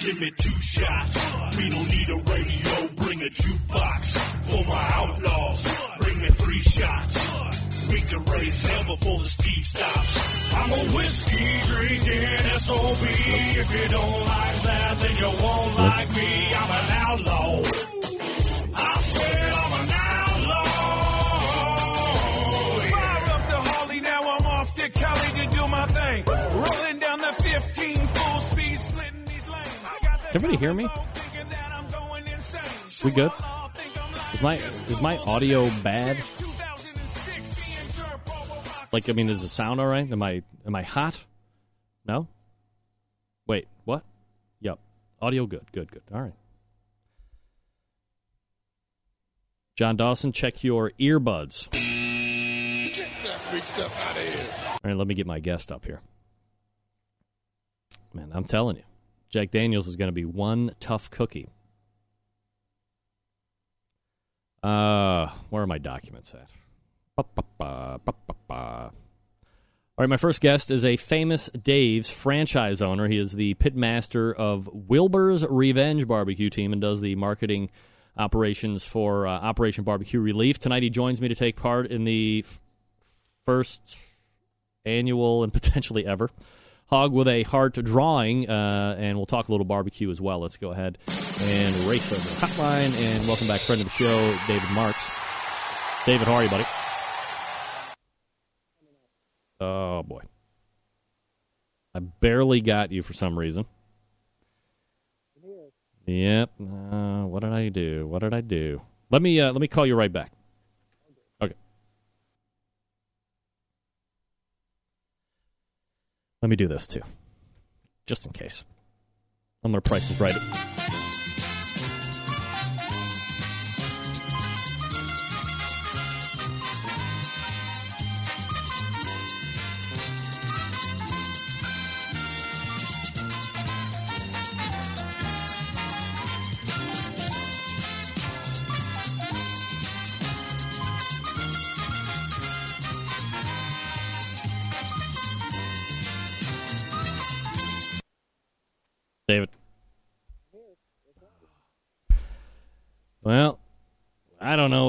S7: Give me two shots. We don't need a radio. Bring a jukebox for my outlaws. Bring me three shots. We can raise hell before the speed stops. I'm a whiskey drinking SOB. If you don't like that, then you won't like me. I'm an outlaw. I said I'm an outlaw. Fire up the Harley, now I'm off to Cali to do my thing. Rolling down the 15
S2: everybody hear me? We good? Is my is my audio bad? Like I mean, is the sound all right? Am I am I hot? No. Wait, what? Yep. Audio good, good, good. All right. John Dawson, check your earbuds.
S5: Get that big stuff out of here.
S2: All right, let me get my guest up here. Man, I'm telling you, Jack Daniels is going to be one tough cookie. Uh, where are my documents at? Ba-ba-ba. All right, my first guest is a famous Dave's franchise owner. He is the pitmaster of Wilbur's Revenge Barbecue Team and does the marketing operations for uh, Operation Barbecue Relief. Tonight, he joins me to take part in the f- first annual and potentially ever Hawg with a Heart drawing, uh, and we'll talk a little barbecue as well. Let's go ahead and race over the hotline. And welcome back, friend of the show, David Marks. David, how are you, buddy? Oh boy, I barely got you for some reason. Yep. Uh, what did I do? What did I do? Let me uh, let me call you right back. Let me do this too, just in case. I'm gonna price is right.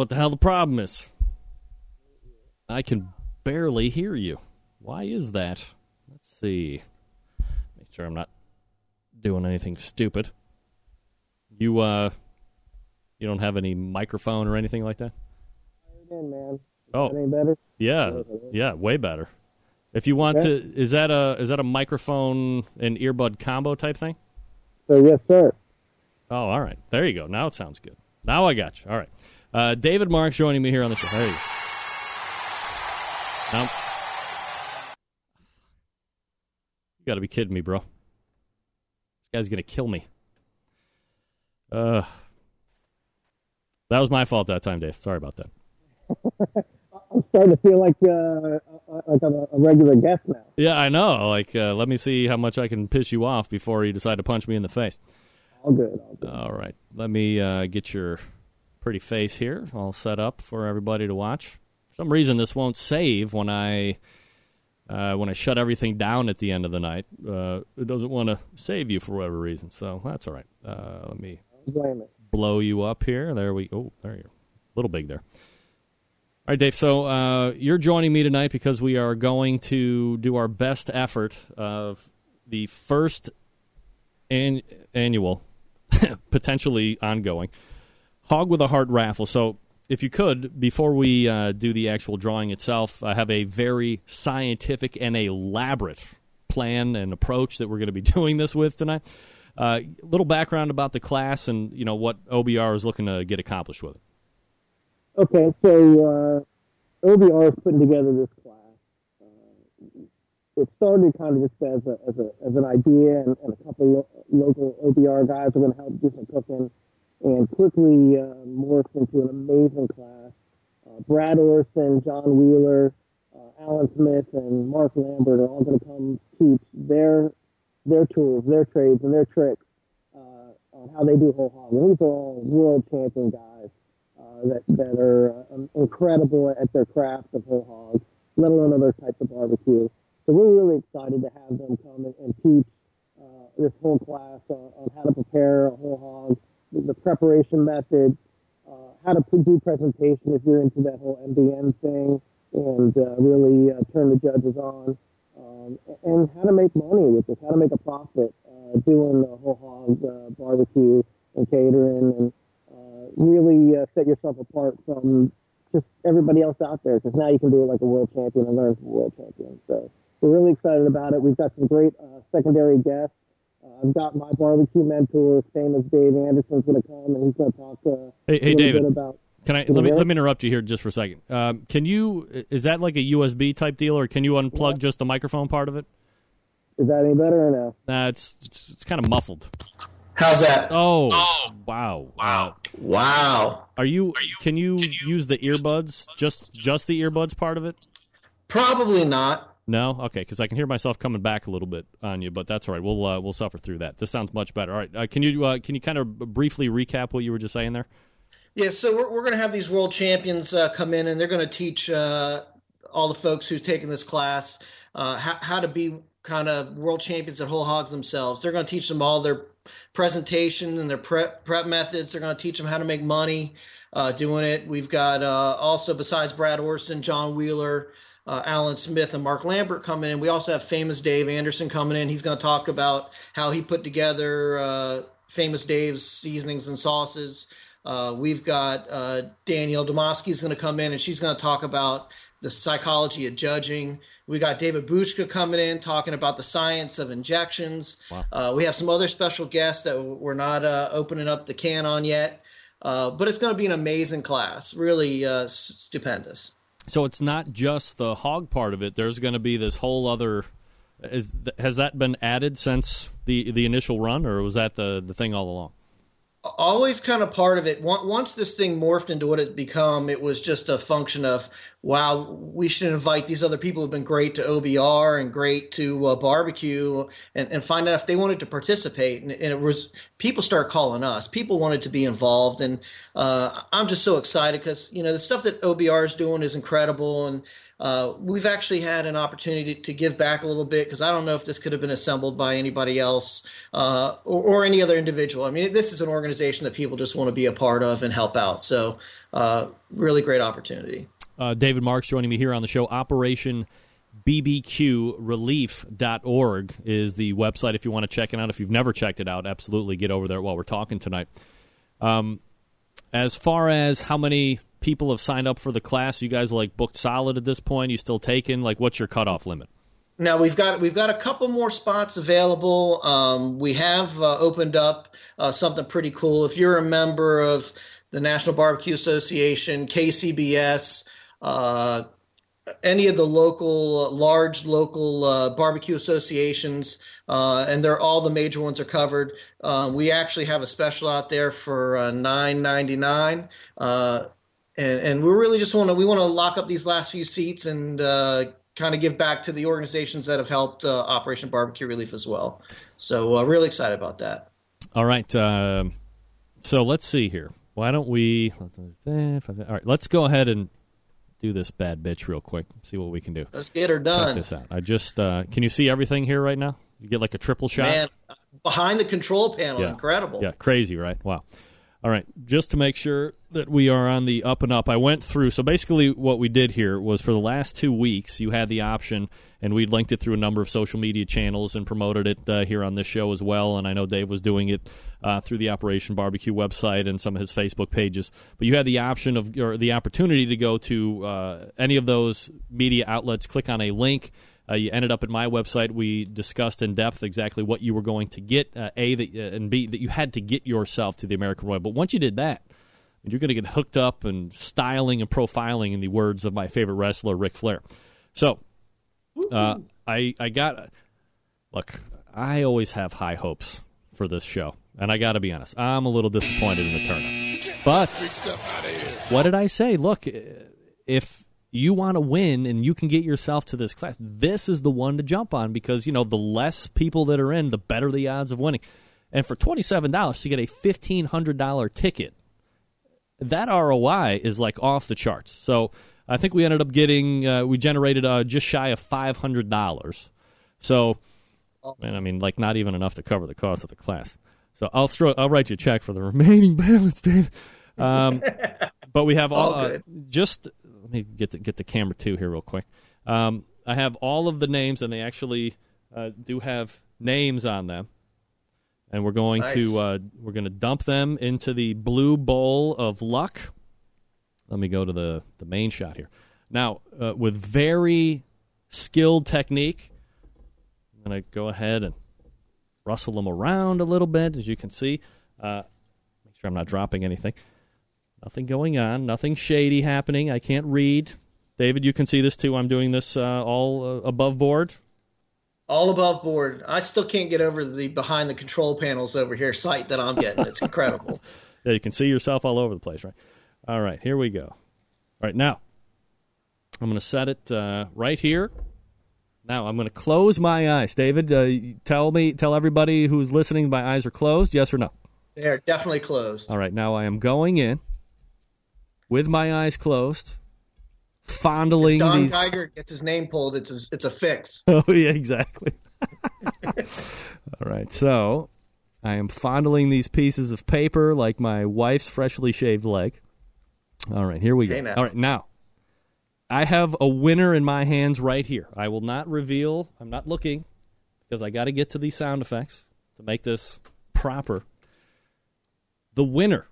S2: What the hell the problem is. I can barely hear you. Why is that? Let's see. Make sure I'm not doing anything stupid. You uh you don't have any microphone or anything like that?
S8: Again, man.
S2: Oh.
S8: That any better?
S2: Yeah. Yeah, way better. If you want
S8: Okay.
S2: to is that a is that a microphone and earbud combo type thing?
S8: So yes, sir.
S2: Oh, all right. There you go. Now it sounds good. Now I got you. All right. Uh, David Marks joining me here on the show. There you you got to be kidding me, bro. This guy's going to kill me. Uh, that was my fault that time, Dave. Sorry about that.
S8: I'm starting to feel like uh, like I'm a, a regular guest now.
S2: Yeah, I know. Like, uh, let me see how much I can piss you off before you decide to punch me in the face.
S8: All good. All good.
S2: All right. Let me uh, get your pretty face here all set up for everybody to watch. For some reason, this won't save when I uh, when I shut everything down at the end of the night. Uh, it doesn't want to save you for whatever reason, so that's all right. Uh, let me blow you up here. There we. Oh, there you. A little big there. All right, Dave. So uh, you're joining me tonight because we are going to do our best effort of the first an- annual, potentially ongoing, Hawg with a Heart raffle. So if you could, before we uh, do the actual drawing itself, I have a very scientific and elaborate plan and approach that we're going to be doing this with tonight. A uh, little background about the class and you know what OBR is looking to get accomplished with it.
S8: Okay, so uh, OBR is putting together this class. Uh, it started kind of just as a as a as an idea, and, and a couple lo- local OBR guys are going to help do some cooking, and quickly uh, morphed into an amazing class. Uh, Brad Orrison, John Wheeler, uh, Alan Smith, and Mark Lambert are all going to come teach their their tools, their trades, and their tricks uh, on how they do whole hog. And these are all world champion guys uh, that that are um, incredible at their craft of whole hog, let alone other types of barbecue. So we're really excited to have them come and, and teach uh, this whole class on how to prepare a whole hog, the, preparation method, uh, how to do presentation if you're into that whole MBN thing, and uh, really uh, turn the judges on, um, and how to make money with this, how to make a profit uh, doing the whole hog uh, barbecue and catering, and uh, really set yourself apart from just everybody else out there. Because now you can do it like a world champion and learn from world champion. So we're really excited about it. We've got some great secondary guests. I've got my barbecue mentor, famous Dave Anderson's going to come, and he's going to talk to
S2: Hey, hey, David.
S8: bit about.
S2: Can I let me
S8: hear?
S2: let me interrupt you here just for a second? Um, can you is that like a USB type deal, or can you unplug just the microphone part of it?
S8: Is that any better or no?
S2: Nah, it's it's, it's kind of muffled.
S9: How's that?
S2: Oh, wow, wow,
S9: Wow.
S2: Are you? Can you use the earbuds? Just just the earbuds part of it?
S9: Probably not.
S2: No, okay, because I can hear myself coming back a little bit on you, but that's all right. We'll uh, we'll suffer through that. This sounds much better. All right, uh, can you uh, can you kind of briefly recap what you were just saying there?
S9: Yeah, so we're, we're going to have these world champions uh, come in, and they're going to teach uh, all the folks who've taken this class uh, how, how to be kind of world champions at whole hogs themselves. They're going to teach them all their presentation and their prep prep methods. They're going to teach them how to make money doing it. We've got also besides Brad Orrison, John Wheeler. Uh, Alan Smith and Mark Lambert coming in. We also have famous Dave Anderson coming in. He's going to talk about how he put together uh, famous Dave's seasonings and sauces. Uh, we've got uh, Danielle Dimovski is going to come in and she's going to talk about the psychology of judging. We got David Bouska coming in talking about the science of injections. Uh, we have some other special guests that we're not uh, opening up the can on yet, uh, but it's going to be an amazing class, really uh, stupendous.
S2: So it's not just the hog part of it. There's going to be this whole other. Is has that been added since the the initial run, or was that the the thing all along?
S9: Always kind of part of it. Once this thing morphed into what it become, it was just a function of wow, we should invite these other people who've been great to OBR and great to uh, barbecue, and, and find out if they wanted to participate. And, and it was people start calling us. People wanted to be involved, and uh, I'm just so excited because you know the stuff that OBR is doing is incredible, and uh, we've actually had an opportunity to, give back a little bit because I don't know if this could have been assembled by anybody else uh, or, or any other individual. I mean, this is an organization that people just want to be a part of and help out. So, uh, really great opportunity.
S2: Uh, David Marks joining me here on the show. Operation bbqrelief.org is the website if you want to check it out. If you've never checked it out, absolutely get over there while we're talking tonight. Um, as far as how many people have signed up for the class, you guys like booked solid at this point? You still taking? Like, what's your cutoff limit?
S9: Now we've got we've got a couple more spots available. Um, we have uh, opened up uh, something pretty cool. If you're a member of the National Barbecue Association, KCBS, uh, any of the local large local uh, barbecue associations, uh, and they're all the major ones are covered. Um, we actually have a special out there for uh, nine ninety nine. Uh, and, and we really just want to we want to lock up these last few seats and uh, kind of give back to the organizations that have helped uh, Operation Barbecue Relief as well. So uh, really excited about that.
S2: All right. Um, so let's see here. Why don't we? All right. Let's go ahead and do this bad bitch real quick. See what we can do.
S9: Let's get her
S2: Check
S9: done.
S2: this out. I just uh, can you see everything here right now? You get like a triple shot.
S9: Man, behind the control panel,
S2: Yeah.
S9: incredible.
S2: Yeah, crazy, right? Wow. All right, just to make sure that we are on the up and up, I went through. So basically, what we did here was for the last two weeks, you had the option, and we linked it through a number of social media channels and promoted it uh, here on this show as well. And I know Dave was doing it uh, through the Operation Barbecue website and some of his Facebook pages. But you had the option of or the opportunity to go to uh, any of those media outlets, click on a link. Uh, you ended up at my website. We discussed in depth exactly what you were going to get. Uh, a that uh, and B that you had to get yourself to the American Royal. But once you did that, you're going to get hooked up and styling and profiling, in the words of my favorite wrestler, Ric Flair. So, uh, I I got look. I always have high hopes for this show, and I got to be honest. I'm a little disappointed in the turnout. But what did I say? Look, if you want to win and you can get yourself to this class, this is the one to jump on because you know the less people that are in, the better the odds of winning. And for twenty seven dollars, you get a fifteen hundred dollar ticket. That ROI is like off the charts. So I think we ended up getting uh, we generated uh, just shy of five hundred dollars. So, and I mean, like not even enough to cover the cost of the class. So I'll stro- I'll write you a check for the remaining balance, Dave. Um, but we have all,
S9: All
S2: uh, just let me get the, get the camera two here real quick. Um, I have all of the names, and they actually uh, do have names on them. And we're going
S9: Nice.
S2: to uh, we're going to dump them into the blue bowl of luck. Let me go to the the main shot here. Now, uh, with very skilled technique, I'm going to go ahead and rustle them around a little bit, as you can see. Uh, make sure I'm not dropping anything. Nothing going on. Nothing shady happening. I can't read. David, you can see this too. I'm doing this uh, all uh, above board.
S9: All above board. I still can't get over the behind the control panels over here sight that I'm getting. It's incredible.
S2: Yeah, you can see yourself all over the place, right? All right, here we go. All right, now I'm going to set it uh, right here. Now I'm going to close my eyes. David, uh, tell me, tell everybody who's listening, my eyes are closed. Yes or no?
S9: They're definitely closed.
S2: All right, now I am going in with my eyes closed, fondling
S9: Don
S2: these.
S9: Geiger gets his name pulled. It's a, it's a fix.
S2: Oh yeah, exactly. All right, so I am fondling these pieces of paper like my wife's freshly shaved leg. All right, here we go. All right, now I have a winner in my hands right here. I will not reveal. I'm not looking because I got to get to these sound effects to make this proper. The winner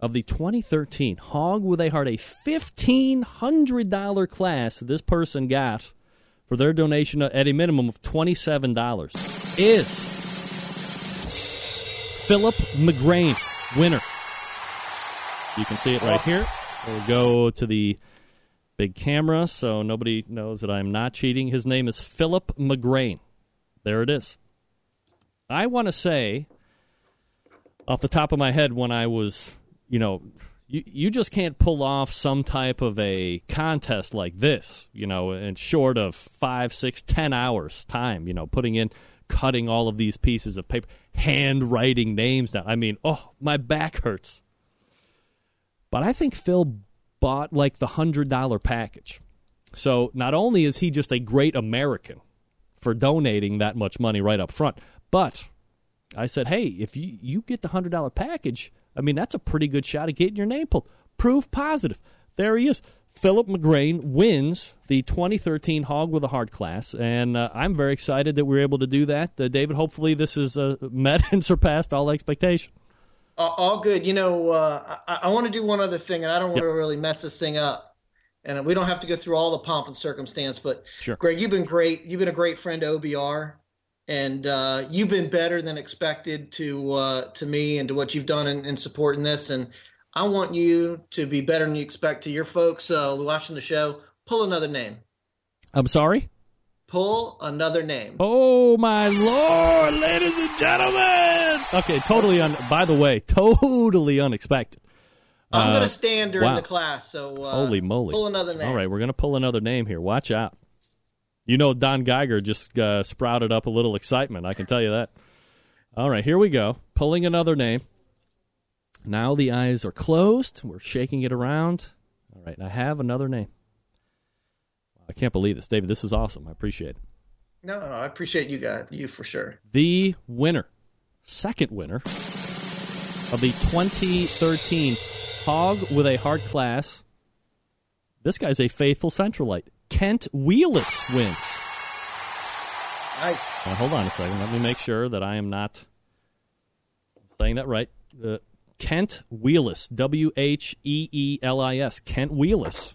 S2: of the 2013 Hawg with a Heart, a $1,500 class this person got for their donation at a minimum of $27 is Philip McGrain, winner. You can see it right here. We'll go to the big camera so nobody knows that I'm not cheating. His name is Philip McGrain. There it is. I want to say, off the top of my head, when I was, you know, you, you just can't pull off some type of a contest like this, you know, in short of five, six, ten hours time, you know, putting in, cutting all of these pieces of paper, handwriting names down. I mean, oh, my back hurts. But I think Phil bought like the hundred dollar package. So not only is he just a great American for donating that much money right up front, but I said, hey, if you, you get the hundred dollar package, I mean that's a pretty good shot at getting your name pulled. Proof positive. There he is. Philip McGrain wins the 2013 Hawg with a Heart class, and uh, I'm very excited that we are able to do that. Uh, David, hopefully this has uh, met and surpassed all expectation.
S9: All- All good. You know, uh, I, I want to do one other thing, and I don't want
S2: Yep.
S9: to really mess this thing up. And we don't have to go through all the pomp and circumstance, but
S2: Sure.
S9: Greg, you've been great. You've been a great friend to OBR, and uh, you've been better than expected to uh, to me and to what you've done in, in supporting this. And I want you to be better than you expect to your folks uh, watching the show. Pull another name.
S2: I'm sorry.
S9: Pull another name.
S2: Oh my lord, ladies and gentlemen! Okay, totally. Un- by the way, totally unexpected.
S9: I'm
S2: Uh,
S9: going to stand during
S2: wow.
S9: the class, so uh,
S2: Holy moly!
S9: pull another name.
S2: All right, we're gonna pull another name here. Watch out. You know, Don Geiger just uh, sprouted up a little excitement. I can tell you that. All right, here we go. Pulling another name. Now the eyes are closed. We're shaking it around. All right, I have another name. I can't believe this, David. This is awesome. I appreciate it.
S9: No, I appreciate you guys, you for sure.
S2: the winner, second winner of the 2013 Hawg with a Heart class. This guy's a faithful Centralite. Kent Wheelis wins.
S9: Nice.
S2: Now, hold on a second. Let me make sure that I am not saying that right. Uh, Kent Wheelis, W H E E L I S. Kent Wheelis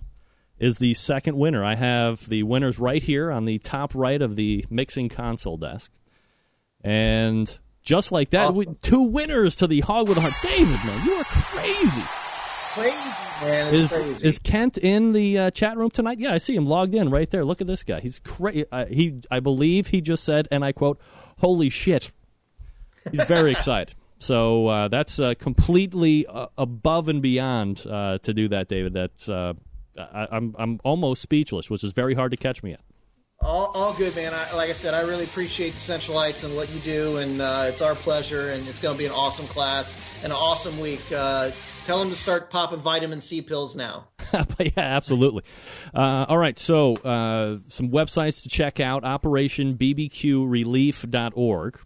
S2: is the second winner. I have the winners right here on the top right of the mixing console desk. And just like that, we, two winners to the Hawg with a Heart. David, man, you are crazy.
S9: Crazy, man. It's
S2: Is
S9: crazy.
S2: is Kent in the uh, chat room tonight? Yeah, I see him logged in right there. Look at this guy. He's crazy. uh, he I believe he just said, and I quote, "Holy shit!" He's very excited. So uh, that's uh, completely uh, above and beyond uh, to do that, David. That's uh, I, I'm I'm almost speechless, which is very hard to catch me at.
S9: all, all good, man. I, like I said, I really appreciate the Centralites and what you do, and uh, it's our pleasure. And it's going to be an awesome class and an awesome week. Uh, tell them to start popping vitamin C pills now.
S2: yeah, absolutely. Uh, all right, so uh, some websites to check out: OperationBBQRelief.org.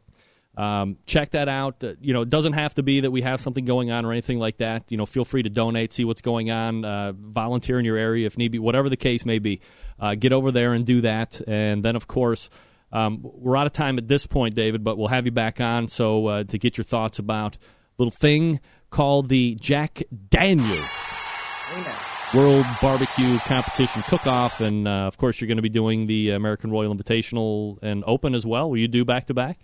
S2: Um, check that out. Uh, you know, it doesn't have to be that we have something going on or anything like that. You know, feel free to donate, see what's going on, uh, volunteer in your area if need be, whatever the case may be. Uh, get over there and do that. And then, of course, um, we're out of time at this point, David, but we'll have you back on so uh, to get your thoughts about little thing called the Jack Daniels. World Barbecue Competition Cook-Off, and uh, of course, you're going to be doing the American Royal Invitational and Open as well. Will you do back to back?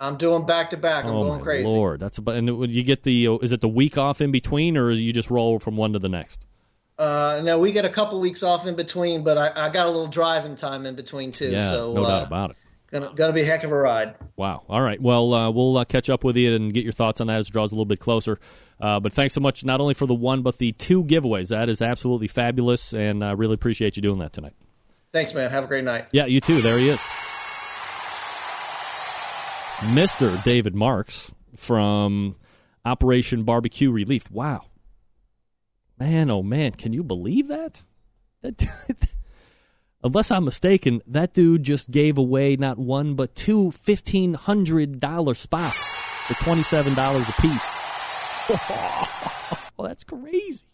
S9: I'm doing back to back. I'm
S2: Oh
S9: going crazy.
S2: lord, that's about. And you get the, is it the week off in between, or you just roll from one to the next?
S9: Uh, no, we get a couple weeks off in between, but I, I got a little driving time in between too.
S2: yeah,
S9: so
S2: no
S9: uh,
S2: doubt about it.
S9: Gonna, gonna be a heck of a ride.
S2: Wow. All right. Well, uh, we'll uh, catch up with you and get your thoughts on that as it draws a little bit closer. Uh, but thanks so much, not only for the one, but the two giveaways. That is absolutely fabulous, and I really appreciate you doing that tonight.
S9: Thanks, man. Have a great night.
S2: Yeah, you too. There he is. Mr. David Marks from Operation Barbecue Relief. Wow. Man, oh man, can you believe that? Unless I'm mistaken, that dude just gave away not one but two $1,500 spots for $27 a piece. well, that's crazy.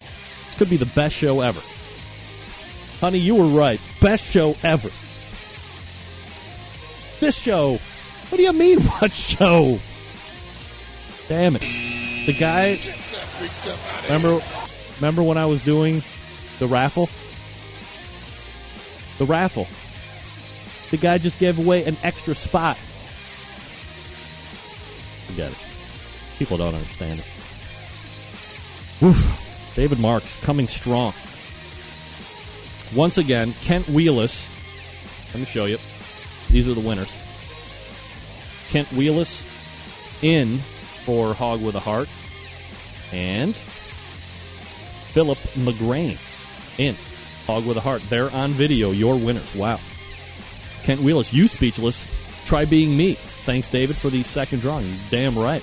S2: This could be the best show ever. Honey, you were right. Best show ever. This show. What do you mean, what show? Damn it. The guy. Remember, remember when I was doing the raffle? The raffle. The guy just gave away an extra spot. Forget it. People don't understand it. Woof. David Marks coming strong. Once again, Kent Wheelis. Let me show you. These are the winners. Kent Wheelis in for Hawg with a Heart. And Philip McGrain in Hawg with a Heart. They're on video, your winners. Wow. Kent Wheelis, you speechless. Try being me. Thanks, David, for the second drawing. Damn right.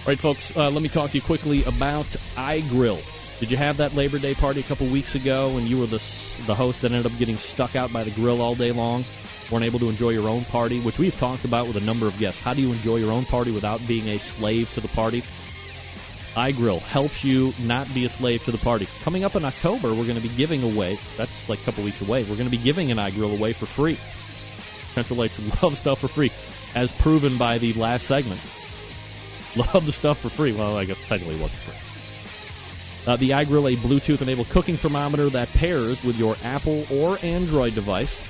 S2: All right, folks, uh, let me talk to you quickly about iGrill. Did you have that Labor Day party a couple weeks ago and you were the, the host that ended up getting stuck out by the grill all day long? Weren't able to enjoy your own party, which we've talked about with a number of guests. How do you enjoy your own party without being a slave to the party? iGrill helps you not be a slave to the party. Coming up in October, we're going to be giving away, that's like a couple weeks away, we're going to be giving an iGrill away for free. Centralites love stuff for free, as proven by the last segment. Love the stuff for free. Well, I guess technically it wasn't free. Uh, the iGrill, a Bluetooth enabled cooking thermometer that pairs with your Apple or Android device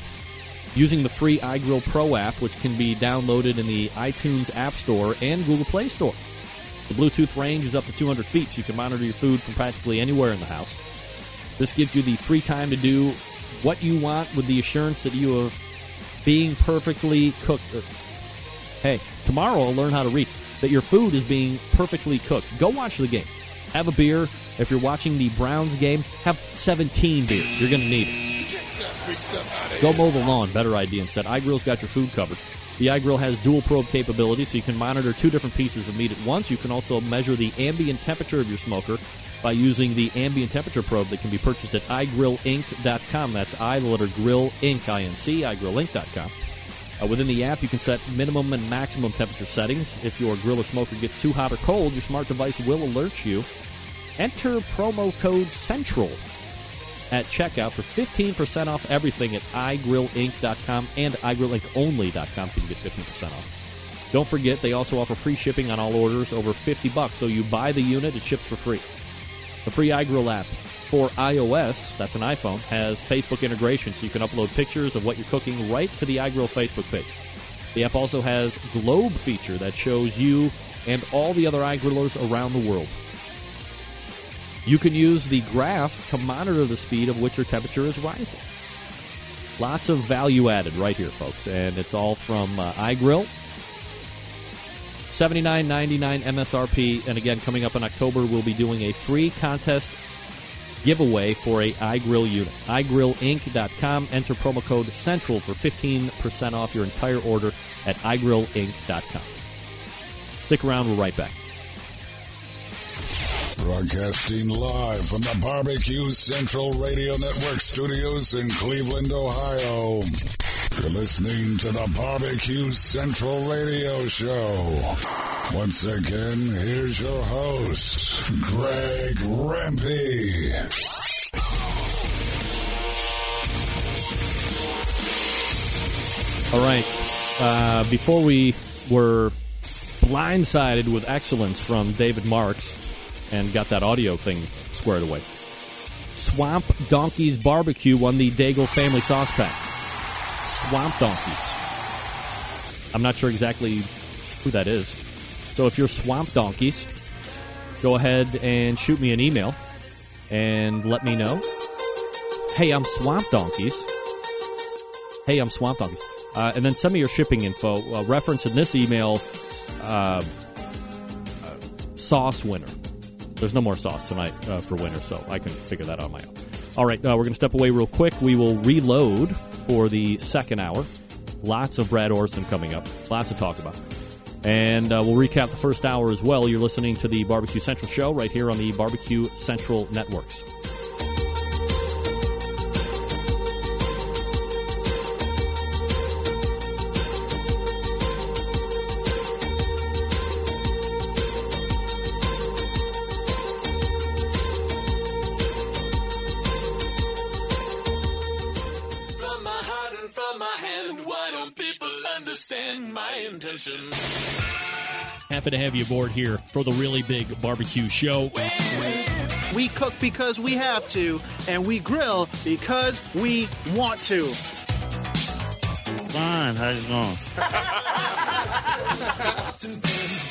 S2: using the free iGrill Pro app, which can be downloaded in the iTunes App Store and Google Play Store. The Bluetooth range is up to 200 feet, so you can monitor your food from practically anywhere in the house. This gives you the free time to do what you want with the assurance that you have being perfectly cooked. uh, Hey, tomorrow I'll learn how to read that your food is being perfectly cooked. Go watch the game. Have a beer. If you're watching the Browns game, have 17 beers. You're going to need it. Go mow the lawn. Better idea instead. iGrill's got your food covered. The iGrill has dual probe capability, so you can monitor two different pieces of meat at once. You can also measure the ambient temperature of your smoker by using the ambient temperature probe that can be purchased at iGrillInc.com. That's I, the letter Grill Inc. I-N-C, iGrillInc.com. Uh, within the app, you can set minimum and maximum temperature settings. If your grill or smoker gets too hot or cold, your smart device will alert you. Enter promo code CENTRAL at checkout for 15% off everything at iGrillInc.com and iGrillIncOnly.com so you can get 15% off. Don't forget, they also offer free shipping on all orders over 50 bucks. So you buy the unit, it ships for free. The free iGrill app for iOS, that's an iPhone, has Facebook integration so you can upload pictures of what you're cooking right to the iGrill Facebook page. The app also has Globe feature that shows you and all the other iGrillers around the world. You can use the graph to monitor the speed of which your temperature is rising. Lots of value added right here, folks, and it's all from uh, iGrill. Seventy nine ninety nine MSRP, and again, coming up in October, we'll be doing a free contest giveaway for a iGrill unit. iGrillInc.com. Enter promo code CENTRAL for 15% off your entire order at iGrillInc.com. Stick around, we're right back.
S5: Broadcasting live from the Barbecue Central Radio Network studios in Cleveland, Ohio. You're listening to the Barbecue Central Radio Show. Once again, here's your host, Greg Rempe.
S2: All right. Uh, before we were blindsided with excellence from David Marks and got that audio thing squared away, Swamp Donkeys Barbecue won the Daigle Family Sauce Pack. Swamp Donkeys. I'm not sure exactly who that is. So if you're Swamp Donkeys, go ahead and shoot me an email and let me know. Hey, I'm Swamp Donkeys. Hey, I'm Swamp Donkeys. Uh, and then send me your shipping info. Uh, reference in this email uh, uh, sauce winner. There's no more sauce tonight uh, for winter, so I can figure that out on my own. All right, uh, we're going to step away real quick. We will reload for the second hour. Lots of Brad Orrison coming up. Lots to talk about. And uh, we'll recap the first hour as well. You're listening to the Barbecue Central show right here on the Barbecue Central Networks.
S7: Intention?
S1: Happy to have you aboard here for the really big barbecue show.
S10: We cook because we have to, and we grill because we want to.
S11: Fine, how's it going?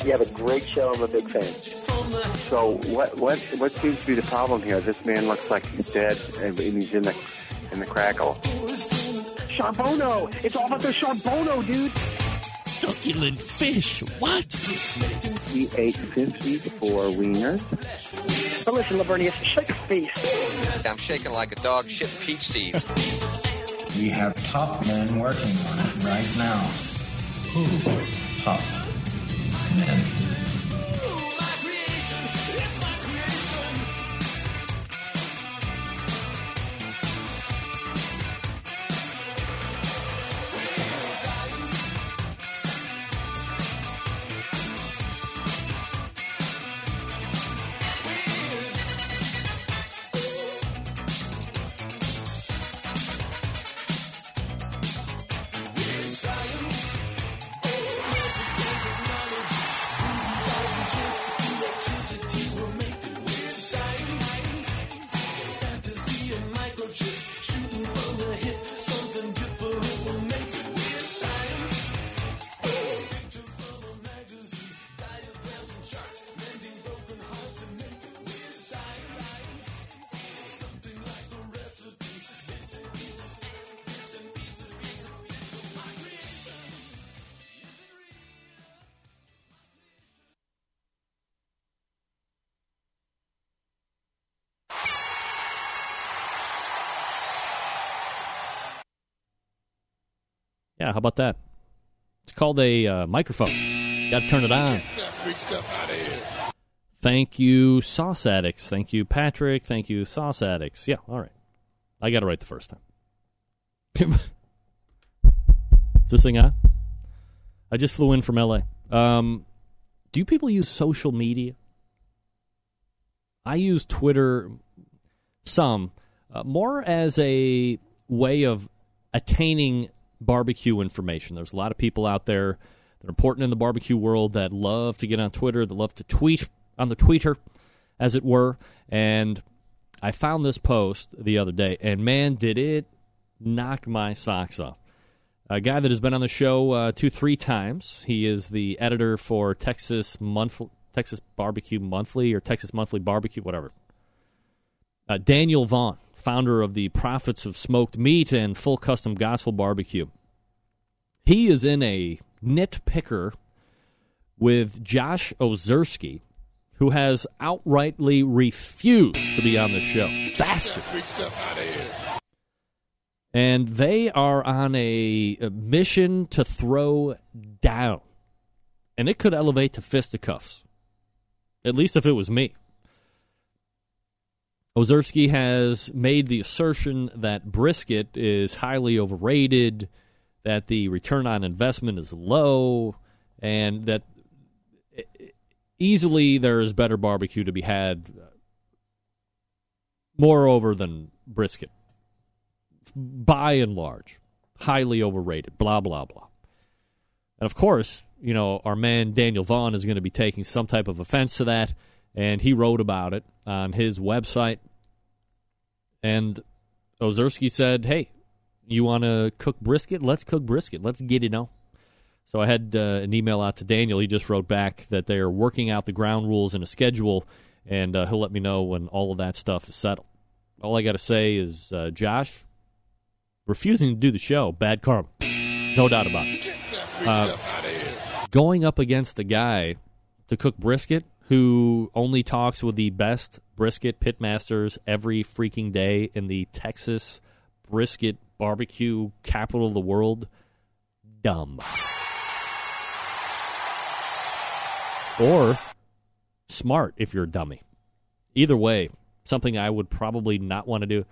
S12: You have a great show. I'm a big fan. So what what what seems to be the problem here? This man looks like he's dead, and he's in the in the crackle.
S13: Charbono! It's all about the Charbono, dude!
S1: Succulent fish. What?
S12: We ate 54 wieners.
S13: But listen, Lavernius, shake a face.
S14: I'm shaking like a dog shit peach seeds.
S15: We have top men working on it right now. Who? Top men.
S2: Yeah, how about that? It's called a uh, microphone. Got to turn it on. Thank you, Sauce Addicts. Thank you, Patrick. Thank you, Sauce Addicts. Yeah, all right. I got it right the first time. Is this thing on? I just flew in from LA. Um, do people use social media? I use Twitter some uh, more as a way of attaining barbecue information. There's a lot of people out there that are important in the barbecue world that love to get on Twitter, that love to tweet on the tweeter, as it were. And I found this post the other day, and man, did it knock my socks off. A guy that has been on the show uh, two, three times. He is the editor for Texas Month, Texas Barbecue Monthly or Texas Monthly Barbecue, whatever. Uh, Daniel Vaughn, founder of the Prophets of Smoked Meat and Full Custom Gospel Barbecue. He is in a nitpicker with Josh Ozersky, who has outrightly refused to be on the show. Bastard.
S7: Big stuff out of here.
S2: And they are on a, a mission to throw down. And it could elevate to fisticuffs. At least if it was me. Ozersky has made the assertion that brisket is highly overrated, that the return on investment is low, and that easily there is better barbecue to be had moreover than brisket. By and large, highly overrated, blah, blah, blah. And of course, you know, our man Daniel Vaughn is going to be taking some type of offense to that, and he wrote about it on his website. And Ozersky said, hey, you want to cook brisket? Let's cook brisket. Let's get it on. So I had uh, an email out to Daniel. He just wrote back that they are working out the ground rules and a schedule, and uh, he'll let me know when all of that stuff is settled. All I got to say is, uh, Josh, refusing to do the show, bad karma. No doubt about it. Uh, going up against a guy to cook brisket who only talks with the best brisket pitmasters every freaking day in the Texas brisket barbecue capital of the world, dumb. Or smart if you're a dummy. Either way, something I would probably not want to do.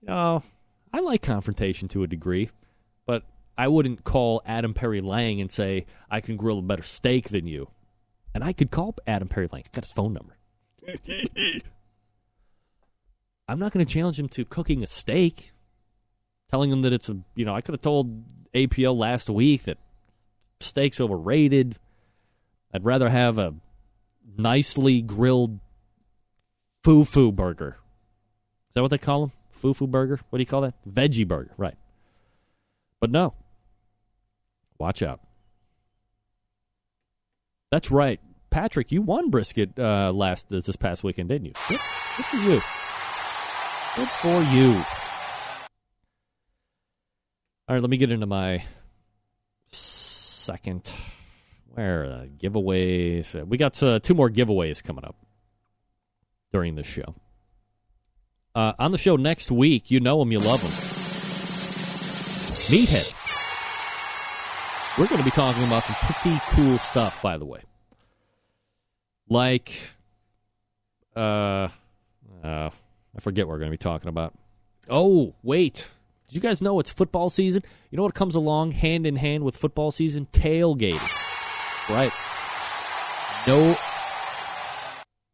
S2: You know, I like confrontation to a degree, but I wouldn't call Adam Perry Lang and say, I can grill a better steak than you. And I could call Adam Perry Lang. Got his phone number. I'm not going to challenge him to cooking a steak, telling him that it's a, you know, I could have told APL last week that steak's overrated. I'd rather have a nicely grilled foo-foo burger. Is that what they call them? Foo-foo burger? What do you call that? Veggie burger, right. But no. Watch out. That's right. Patrick, you won brisket uh, last this, this past weekend, didn't you? Good, good for you. Good for you. All right, let me get into my second. Where the giveaways? We got uh, two more giveaways coming up during this show. Uh, on the show next week, you know them, you love them. Meathead. We're going to be talking about some pretty cool stuff, by the way. Like, uh, uh, I forget what we're going to be talking about. Oh, wait. Did you guys know it's football season? You know what comes along hand in hand with football season? Tailgating. Right. No.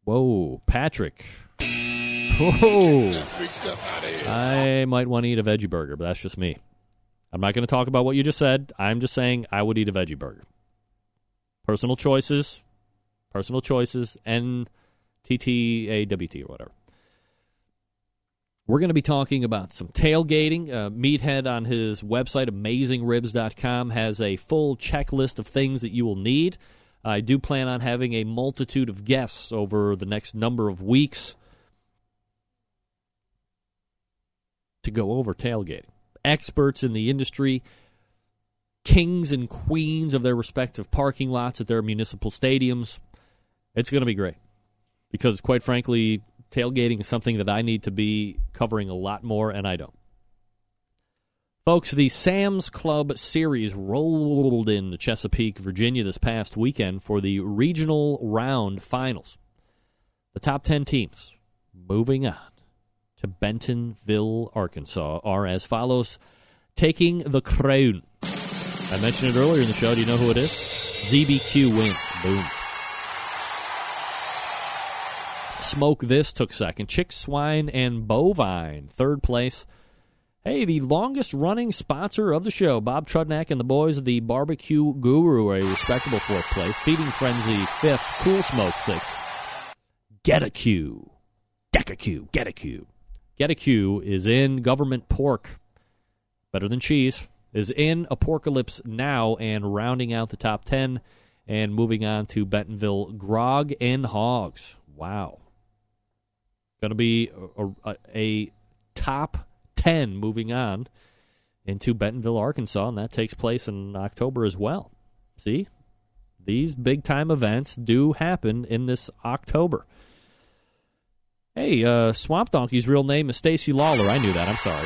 S2: Whoa, Patrick. Whoa.
S7: Big stuff out of here.
S2: I might want to eat a veggie burger, but that's just me. I'm not going to talk about what you just said. I'm just saying I would eat a veggie burger. Personal choices, personal choices, N T T A W T or whatever. We're going to be talking about some tailgating. Uh, Meathead on his website, amazingribs.com, has a full checklist of things that you will need. I do plan on having a multitude of guests over the next number of weeks to go over tailgating. Experts in the industry, kings and queens of their respective parking lots at their municipal stadiums. It's going to be great because, quite frankly, tailgating is something that I need to be covering a lot more, and I don't. Folks, the Sam's Club Series rolled into Chesapeake, Virginia this past weekend for the regional round finals. The top 10 teams moving on to Bentonville, Arkansas are as follows taking the crown. I mentioned it earlier in the show. Do you know who it is? ZBQ wins. Boom. Smoke This took second. Chick Swine and Bovine, third place. Hey, the longest running sponsor of the show, Bob Trudnak and the boys of the Barbecue Guru, a respectable fourth place. Feeding Frenzy, fifth. Cool Smoke, sixth. Get a Q. Deck a cue. Get a Q. Get a Q is in government pork. Better than cheese. Is in Apocalypse now and rounding out the top 10 and moving on to Bentonville Grog and Hogs. Wow. Going to be a, a, a top 10 moving on into Bentonville, Arkansas, and that takes place in October as well. See? These big time events do happen in this October. Hey, uh, Swamp Donkey's real name is Stacy Lawler. I knew that. I'm sorry.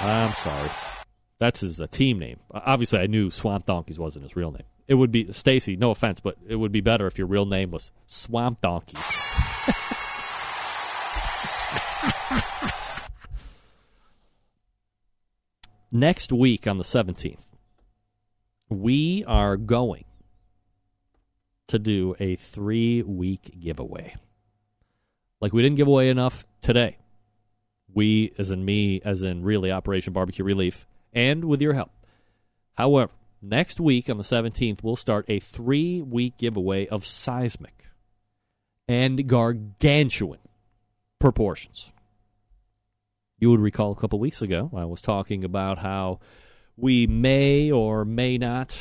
S2: I'm sorry. That's his uh, team name. Obviously, I knew Swamp Donkeys wasn't his real name. It would be Stacy. No offense, but it would be better if your real name was Swamp Donkeys. Next week on the 17th, we are going to do a three week giveaway. Like we didn't give away enough today. We, as in me, as in really Operation Barbecue Relief, and with your help. However, next week on the 17th, we'll start a three week giveaway of seismic and gargantuan proportions. You would recall a couple weeks ago, I was talking about how we may or may not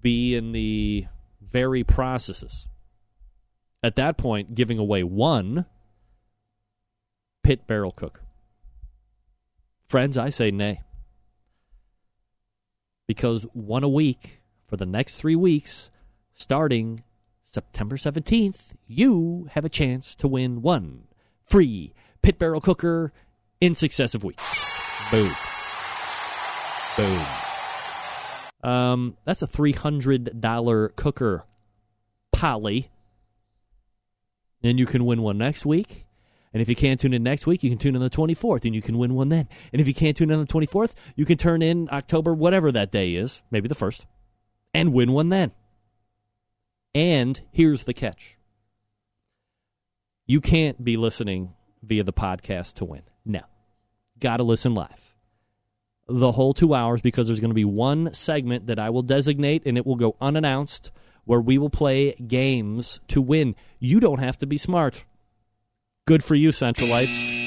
S2: be in the very processes. At that point, giving away one pit barrel cook. Friends, I say nay. Because one a week for the next three weeks, starting September 17th, you have a chance to win one free pit barrel cooker in successive weeks. Boom. Boom. Um, that's a $300 cooker poly. And you can win one next week. And if you can't tune in next week, you can tune in the 24th and you can win one then. And if you can't tune in on the 24th, you can turn in October, whatever that day is, maybe the 1st, and win one then. And here's the catch you can't be listening via the podcast to win. No. Got to listen live. The whole two hours because there's going to be one segment that I will designate and it will go unannounced where we will play games to win. You don't have to be smart. Good for you, Centralites.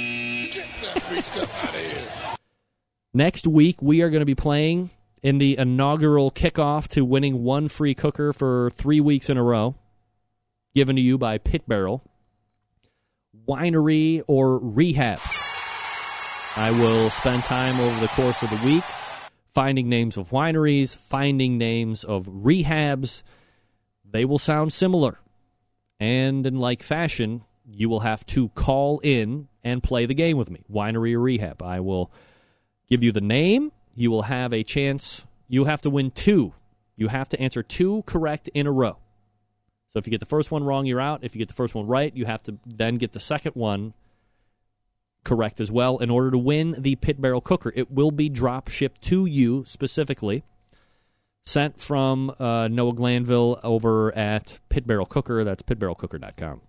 S2: Next week, we are going to be playing in the inaugural kickoff to winning one free cooker for three weeks in a row, given to you by Pit Barrel, Winery, or Rehab. I will spend time over the course of the week finding names of wineries, finding names of rehabs. They will sound similar. And in like fashion, you will have to call in and play the game with me, winery or rehab. I will give you the name. You will have a chance. You have to win two. You have to answer two correct in a row. So if you get the first one wrong, you're out. If you get the first one right, you have to then get the second one correct as well in order to win the pit barrel cooker. It will be drop shipped to you specifically, sent from uh, Noah Glanville over at Pit Barrel Cooker. That's pitbarrelcooker.com.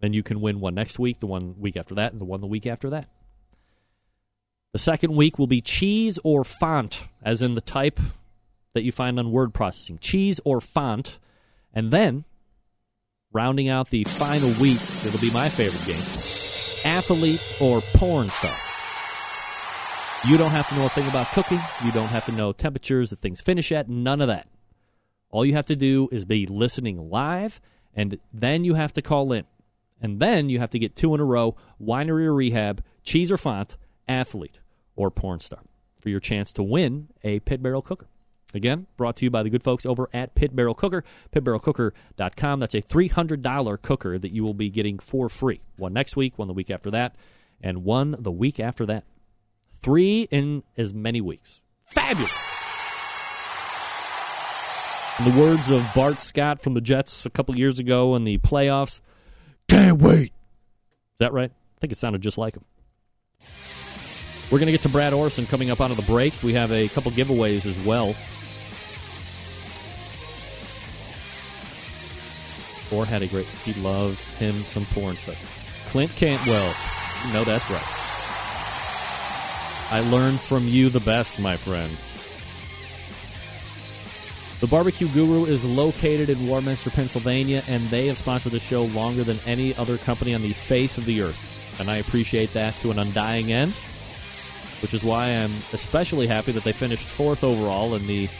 S2: And you can win one next week, the one week after that, and the one the week after that. The second week will be cheese or font, as in the type that you find on word processing. Cheese or font. And then, rounding out the final week, it'll be my favorite game athlete or porn star. You don't have to know a thing about cooking. You don't have to know temperatures that things finish at. None of that. All you have to do is be listening live, and then you have to call in. And then you have to get two in a row winery or rehab, cheese or font, athlete or porn star for your chance to win a pit barrel cooker. Again, brought to you by the good folks over at Pit Barrel Cooker, pitbarrelcooker.com. That's a $300 cooker that you will be getting for free. One next week, one the week after that, and one the week after that. Three in as many weeks. Fabulous. In the words of Bart Scott from the Jets a couple years ago in the playoffs, can't wait. Is that right? I think it sounded just like him. We're going to get to Brad Orrison coming up out of the break. We have a couple giveaways as well. Or had a great. He loves him some porn stuff. Clint Cantwell. No, that's right. I learned from you the best, my friend. The Barbecue Guru is located in Warminster, Pennsylvania, and they have sponsored the show longer than any other company on the face of the earth. And I appreciate that to an undying end, which is why I'm especially happy that they finished fourth overall in the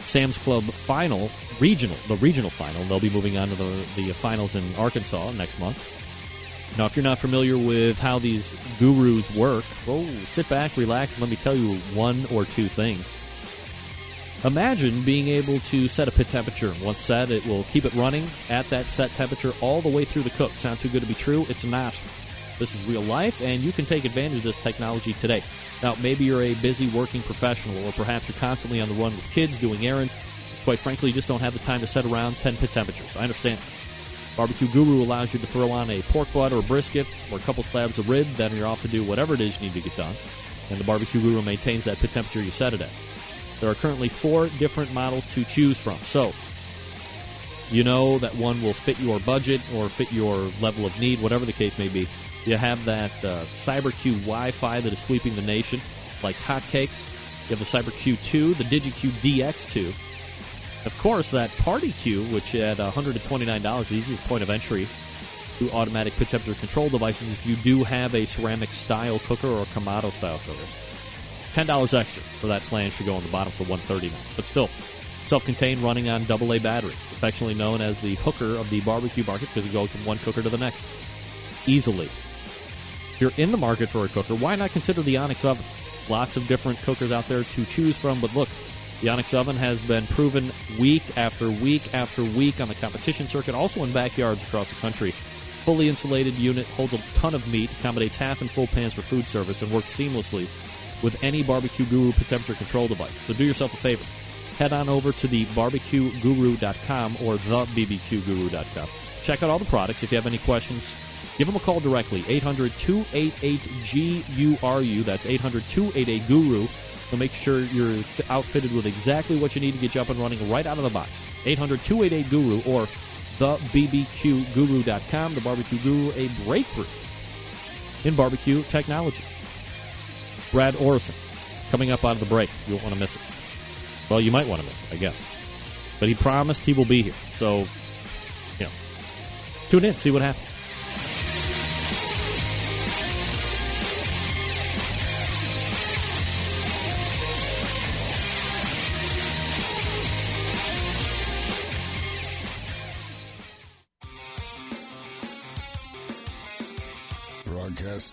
S2: Sam's Club final, regional, the regional final. They'll be moving on to the, the finals in Arkansas next month. Now, if you're not familiar with how these gurus work, well, sit back, relax, and let me tell you one or two things. Imagine being able to set a pit temperature. Once set, it will keep it running at that set temperature all the way through the cook. Sound too good to be true? It's not. This is real life, and you can take advantage of this technology today. Now, maybe you're a busy working professional, or perhaps you're constantly on the run with kids doing errands. Quite frankly, you just don't have the time to set around 10 pit temperatures. I understand. Barbecue Guru allows you to throw on a pork butt or brisket or a couple slabs of rib, then you're off to do whatever it is you need to get done. And the Barbecue Guru maintains that pit temperature you set it at. There are currently four different models to choose from. So, you know that one will fit your budget or fit your level of need, whatever the case may be. You have that uh, CyberQ Wi Fi that is sweeping the nation like hotcakes. You have the CyberQ 2, the DigiQ DX2. Of course, that Party Q, which at $129 the easiest point of entry to automatic pit temperature control devices if you do have a ceramic style cooker or Kamado style cooker. Ten dollars extra for that flange to go on the bottom thirty now. But still, self-contained, running on AA batteries, affectionately known as the hooker of the barbecue market because it goes from one cooker to the next easily. If you're in the market for a cooker, why not consider the Onyx oven? Lots of different cookers out there to choose from, but look, Onyx oven has been proven week after week after week on the competition circuit, also in backyards across the country. Fully insulated unit holds a ton of meat, accommodates half and full pans for food service, and works seamlessly with any Barbecue Guru temperature control device. So do yourself a favor. Head on over to the barbecueguru.com or thebbqguru.com. Check out all the products. If you have any questions, give them a call directly. 800 288 GURU. That's 800 288 Guru. So make sure you're outfitted with exactly what you need to get you up and running right out of the box. 800 288 Guru or thebbqguru.com. The Barbecue Guru, a breakthrough in barbecue technology. Brad Orrison coming up out of the break. You won't want to miss it. Well, you might want to miss it, I guess. But he promised he will be here. So, you know, tune in, see what happens.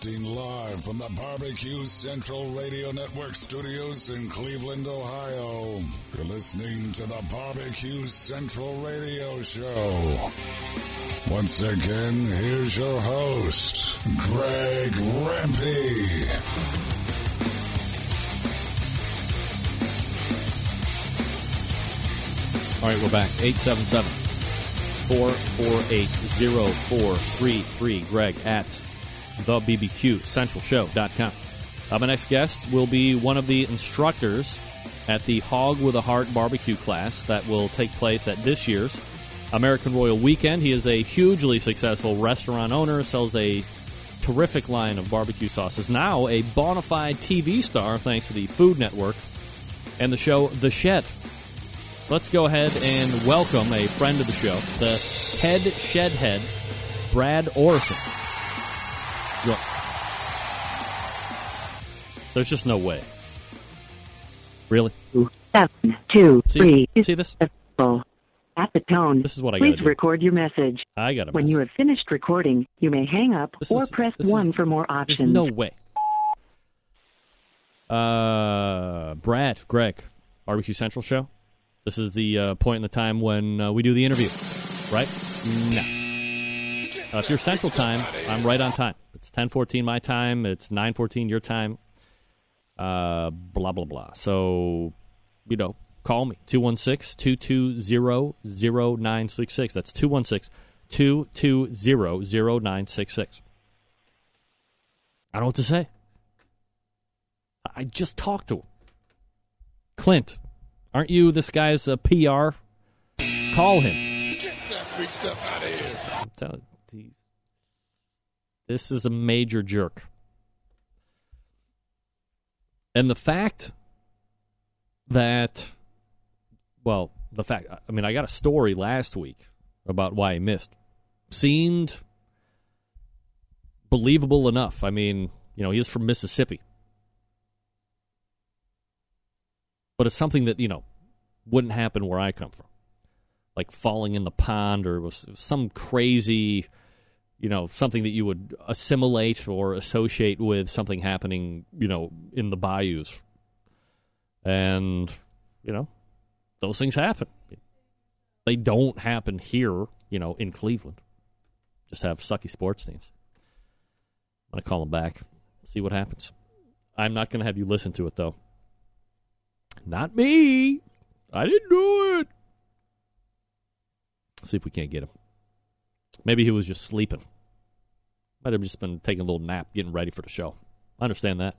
S5: Broadcasting live from the Barbecue Central Radio Network studios in Cleveland, Ohio. You're listening to the Barbecue Central Radio Show. Once again, here's your host, Greg Rempe.
S2: All right, we're back. 877 448 0433. Greg at thebbqcentralshow.com. Uh, my next guest will be one of the instructors at the Hawg with a Heart barbecue class that will take place at this year's American Royal Weekend. He is a hugely successful restaurant owner, sells a terrific line of barbecue sauces, now a bona fide TV star thanks to the Food Network and the show The Shed. Let's go ahead and welcome a friend of the show, the head shed head, Brad Orrison. There's just no way. Really?
S11: Seven, two,
S2: See-
S11: three.
S2: see this?
S11: At the tone,
S2: This is what I
S11: please
S2: do.
S11: record your message.
S2: I got a
S11: When you have finished recording, you may hang up
S2: This
S11: or
S2: is-
S11: press
S2: this is-
S11: 1 for more options.
S2: no way. Uh, Brad, Greg, Barbecue Central show. This is the uh, point in the time when uh, we do the interview, right? No. Uh, if you're Central Time, I'm right on time. It's 10:14 my time. It's 9:14 your time. Uh, blah, blah, blah. So, you know, call me 216 220 0966. That's 216 220 0966. I don't know what to say. I just talked to him. Clint, aren't you this guy's uh, PR? Call him.
S7: Get that big stuff out of here.
S2: I'm telling you, this is a major jerk. And the fact that, well, the fact, I mean, I got a story last week about why he missed. Seemed believable enough. I mean, you know, he is from Mississippi. But it's something that, you know, wouldn't happen where I come from. Like falling in the pond or was some crazy, you know, something that you would assimilate or associate with something happening, you know, in the bayous. And, you know, those things happen. They don't happen here, you know, in Cleveland. Just have sucky sports teams. I'm going to call them back, see what happens. I'm not going to have you listen to it, though. Not me. I didn't do it. See if we can't get him. Maybe he was just sleeping. Might have just been taking a little nap, getting ready for the show. I understand that.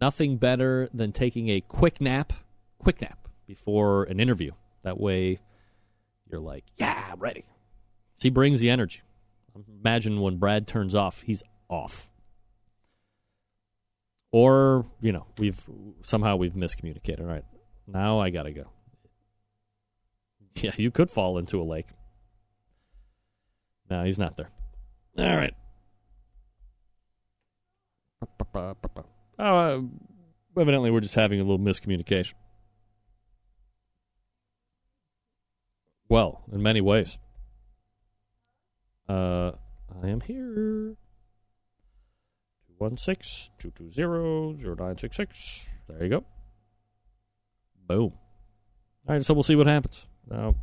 S2: Nothing better than taking a quick nap, quick nap before an interview. That way, you're like, yeah, I'm ready. He brings the energy. Imagine when Brad turns off, he's off. Or, you know, we've somehow we've miscommunicated. All right. Now I got to go. Yeah, you could fall into a lake. No, he's not there. All right. Oh, uh, evidently we're just having a little miscommunication. Well, in many ways. Uh, I am here. 216 220 0966. There you go. Boom. All right, so we'll see what happens. Now,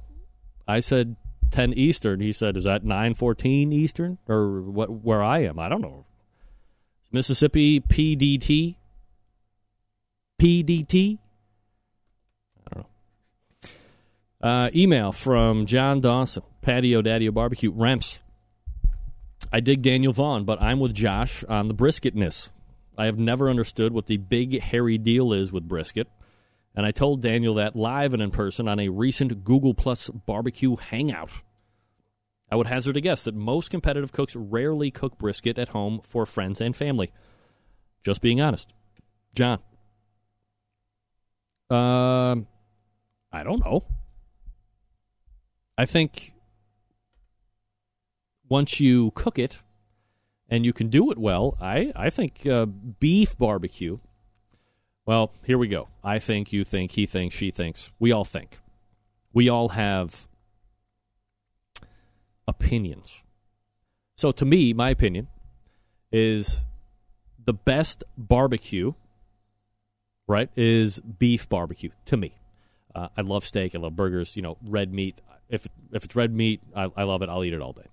S2: I said 10 Eastern. He said, is that 914 Eastern? Or what? where I am? I don't know. Mississippi PDT? PDT? I don't know. Uh, email from John Dawson, Patio Daddy Barbecue, Remps. I dig Daniel Vaughn, but I'm with Josh on the brisketness. I have never understood what the big hairy deal is with brisket, and I told Daniel that live and in person on a recent Google Plus barbecue hangout. I would hazard a guess that most competitive cooks rarely cook brisket at home for friends and family. Just being honest. John. Um, I don't know. I think once you cook it and you can do it well, I, I think uh, beef barbecue. Well, here we go. I think, you think, he thinks, she thinks. We all think. We all have opinions. So, to me, my opinion is the best barbecue, right, is beef barbecue to me. Uh, I love steak. I love burgers. You know, red meat. If if it's red meat, I, I love it. I'll eat it all day.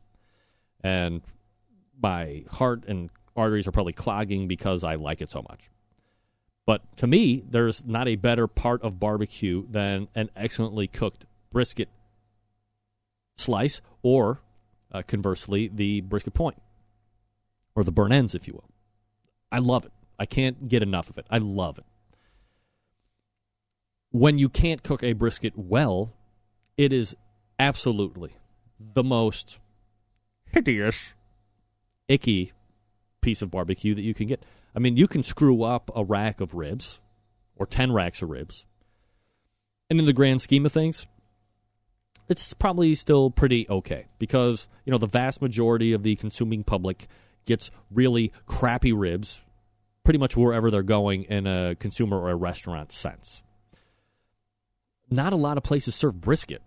S2: And my heart and arteries are probably clogging because I like it so much. But to me, there's not a better part of barbecue than an excellently cooked brisket slice, or uh, conversely, the brisket point, or the burnt ends, if you will. I love it. I can't get enough of it. I love it. When you can't cook a brisket well, it is absolutely the most hideous, icky piece of barbecue that you can get. I mean, you can screw up a rack of ribs or 10 racks of ribs. And in the grand scheme of things, it's probably still pretty okay because, you know, the vast majority of the consuming public gets really crappy ribs pretty much wherever they're going in a consumer or a restaurant sense. Not a lot of places serve brisket.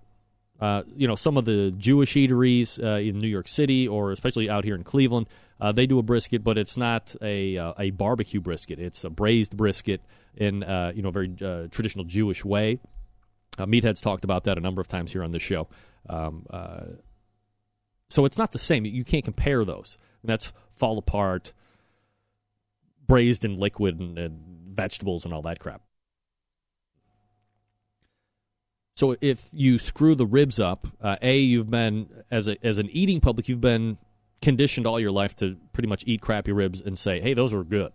S2: Uh, you know, some of the Jewish eateries uh, in New York City, or especially out here in Cleveland, uh, they do a brisket, but it's not a uh, a barbecue brisket. It's a braised brisket in uh, you know a very uh, traditional Jewish way. Meatheads talked about that a number of times here on this show. Um, so it's not the same. You can't compare those. And that's fall apart, braised in liquid and, and vegetables and all that crap. So if you screw the ribs up, uh, a you've been as a as an eating public, you've been conditioned all your life to pretty much eat crappy ribs and say, "Hey, those are good."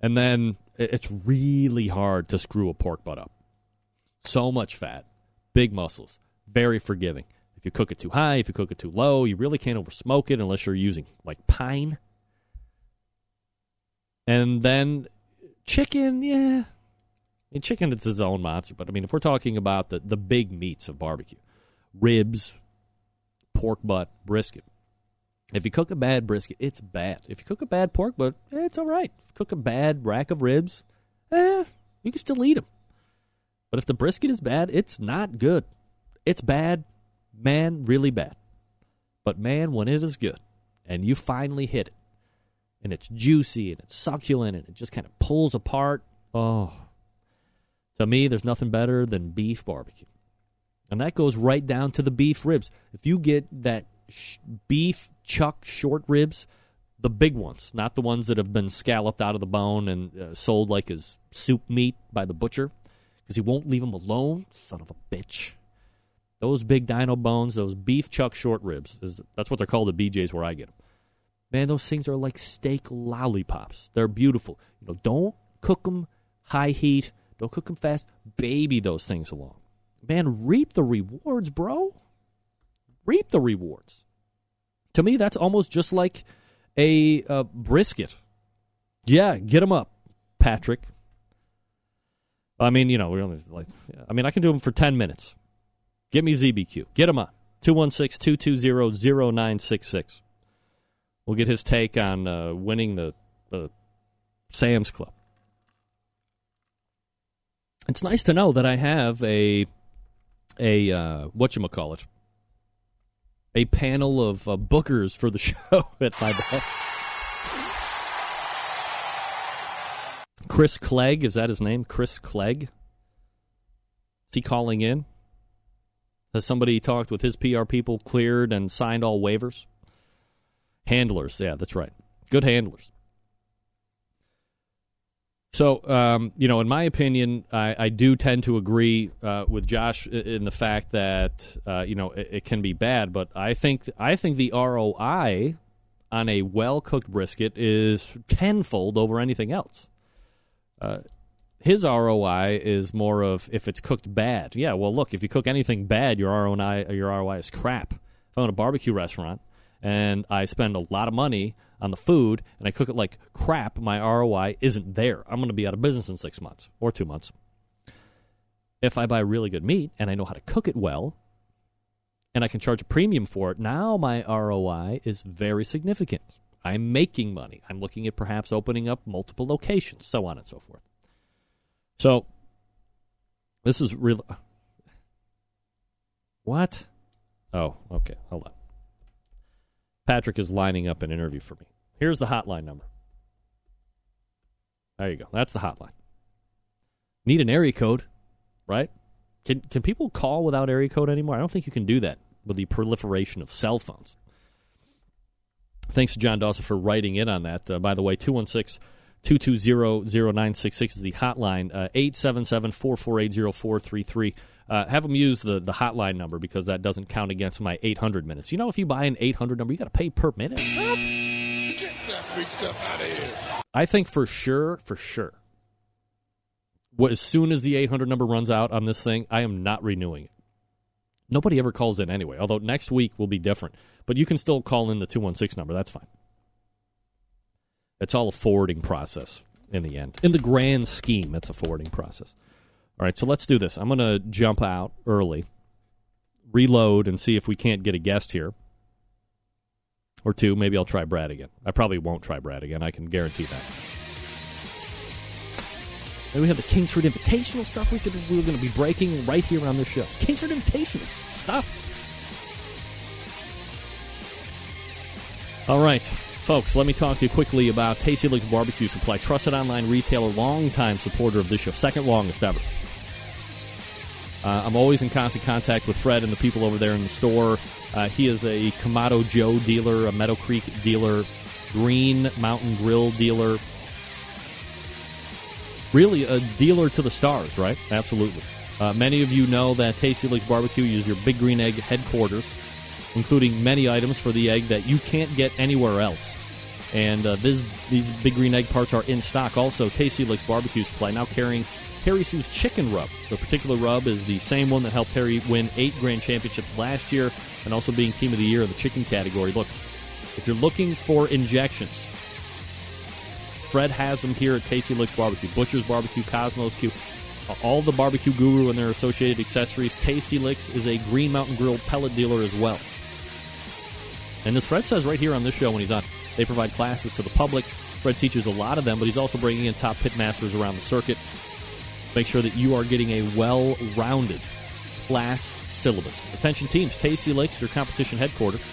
S2: And then it's really hard to screw a pork butt up. So much fat, big muscles, very forgiving. If you cook it too high, if you cook it too low, you really can't over smoke it unless you're using like pine. And then chicken, yeah. Mean, chicken it's its own monster, but I mean, if we're talking about the, the big meats of barbecue, ribs, pork butt, brisket. If you cook a bad brisket, it's bad. If you cook a bad pork butt, eh, it's all right. If you cook a bad rack of ribs, eh, you can still eat them. But if the brisket is bad, it's not good. It's bad, man, really bad. But man, when it is good and you finally hit it, and it's juicy and it's succulent and it just kind of pulls apart, oh, to me, there's nothing better than beef barbecue. And that goes right down to the beef ribs. If you get that sh- beef chuck short ribs, the big ones, not the ones that have been scalloped out of the bone and uh, sold like as soup meat by the butcher, because he won't leave them alone, son of a bitch. Those big dino bones, those beef chuck short ribs, is, that's what they're called at BJ's where I get them. Man, those things are like steak lollipops. They're beautiful. You know, don't cook them high heat don't cook them fast. Baby those things along. Man, reap the rewards, bro. Reap the rewards. To me, that's almost just like a, a brisket. Yeah, get them up, Patrick. I mean, you know, we only like. I mean, I can do them for ten minutes. Get me ZBQ. Get him on 216-220-0966. We'll get his take on uh, winning the the Sam's Club it's nice to know that I have a a uh, what you call it a panel of uh, bookers for the show at my back. Chris Clegg is that his name? Chris Clegg. Is he calling in? Has somebody talked with his PR people, cleared and signed all waivers? Handlers, yeah, that's right. Good handlers. So, um, you know, in my opinion, I, I do tend to agree uh, with Josh in the fact that uh, you know it, it, can be bad, but I think I think the ROI on a well cooked brisket is tenfold over anything else. Uh, his ROI is more of if it's cooked bad. Yeah, well, look, if you cook anything bad, your ROI your ROI is crap. If I'm at a barbecue restaurant and I spend a lot of money on the food and I cook it like crap, my ROI isn't there. I'm going to be out of business in six months or two months. If I buy really good meat and I know how to cook it well and I can charge a premium for it, now my ROI is very significant. I'm making money. I'm looking at perhaps opening up multiple locations, so on and so forth. So, this is real. What? Oh, okay. Hold on. Patrick is lining up an interview for me. Here's the hotline number. There you go. That's the hotline. Need an area code, right? Can can people call without area code anymore? I don't think you can do that with the proliferation of cell phones. Thanks to John Dawson for writing in on that. Uh, by the way, 216 220 0966 is the hotline, uh, 877 448 0433. Uh, have them use the, the hotline number because that doesn't count against my 800 minutes. You know, if you buy an 800 number, you got to pay per minute. What?
S7: Get that big stuff out of here.
S2: I think for sure, for sure, what, as soon as the 800 number runs out on this thing, I am not renewing it. Nobody ever calls in anyway, although next week will be different. But you can still call in the 216 number. That's fine. It's all a forwarding process in the end. In the grand scheme, it's a forwarding process. All right, so let's do this. I'm going to jump out early, reload, and see if we can't get a guest here. Or two. Maybe I'll try Brad again. I probably won't try Brad again. I can guarantee that. And we have the Kingsford Invitational stuff we could, we're going to be breaking right here on the show. Kingsford Invitational stuff. All right, folks, let me talk to you quickly about Tasty Licks Barbecue Supply, trusted online retailer, longtime supporter of this show, second longest ever. Uh, I'm always in constant contact with Fred and the people over there in the store. Uh, he is a Kamado Joe dealer, a Meadow Creek dealer, Green Mountain Grill dealer, really a dealer to the stars, right? Absolutely. Uh, many of you know that Tasty Licks Barbecue is your Big Green Egg headquarters, including many items for the egg that you can't get anywhere else. And uh, this, these Big Green Egg parts are in stock. Also, Tasty Licks Barbecue Supply now carrying Harry Soo's Chicken Rub. The particular rub is the same one that helped Harry win eight grand championships last year and also being Team of the Year in the chicken category. Look, if you're looking for injections, Fred has them here at Tasty Licks Barbecue. Butcher's Barbecue, Kosmos Q, all the barbecue guru and their associated accessories. Tasty Licks is a Green Mountain Grill pellet dealer as well. And as Fred says right here on this show when he's on, they provide classes to the public. Fred teaches a lot of them, but he's also bringing in top pit masters around the circuit. Make sure that you are getting a well rounded class syllabus. Attention teams, Tasty Licks, your competition headquarters.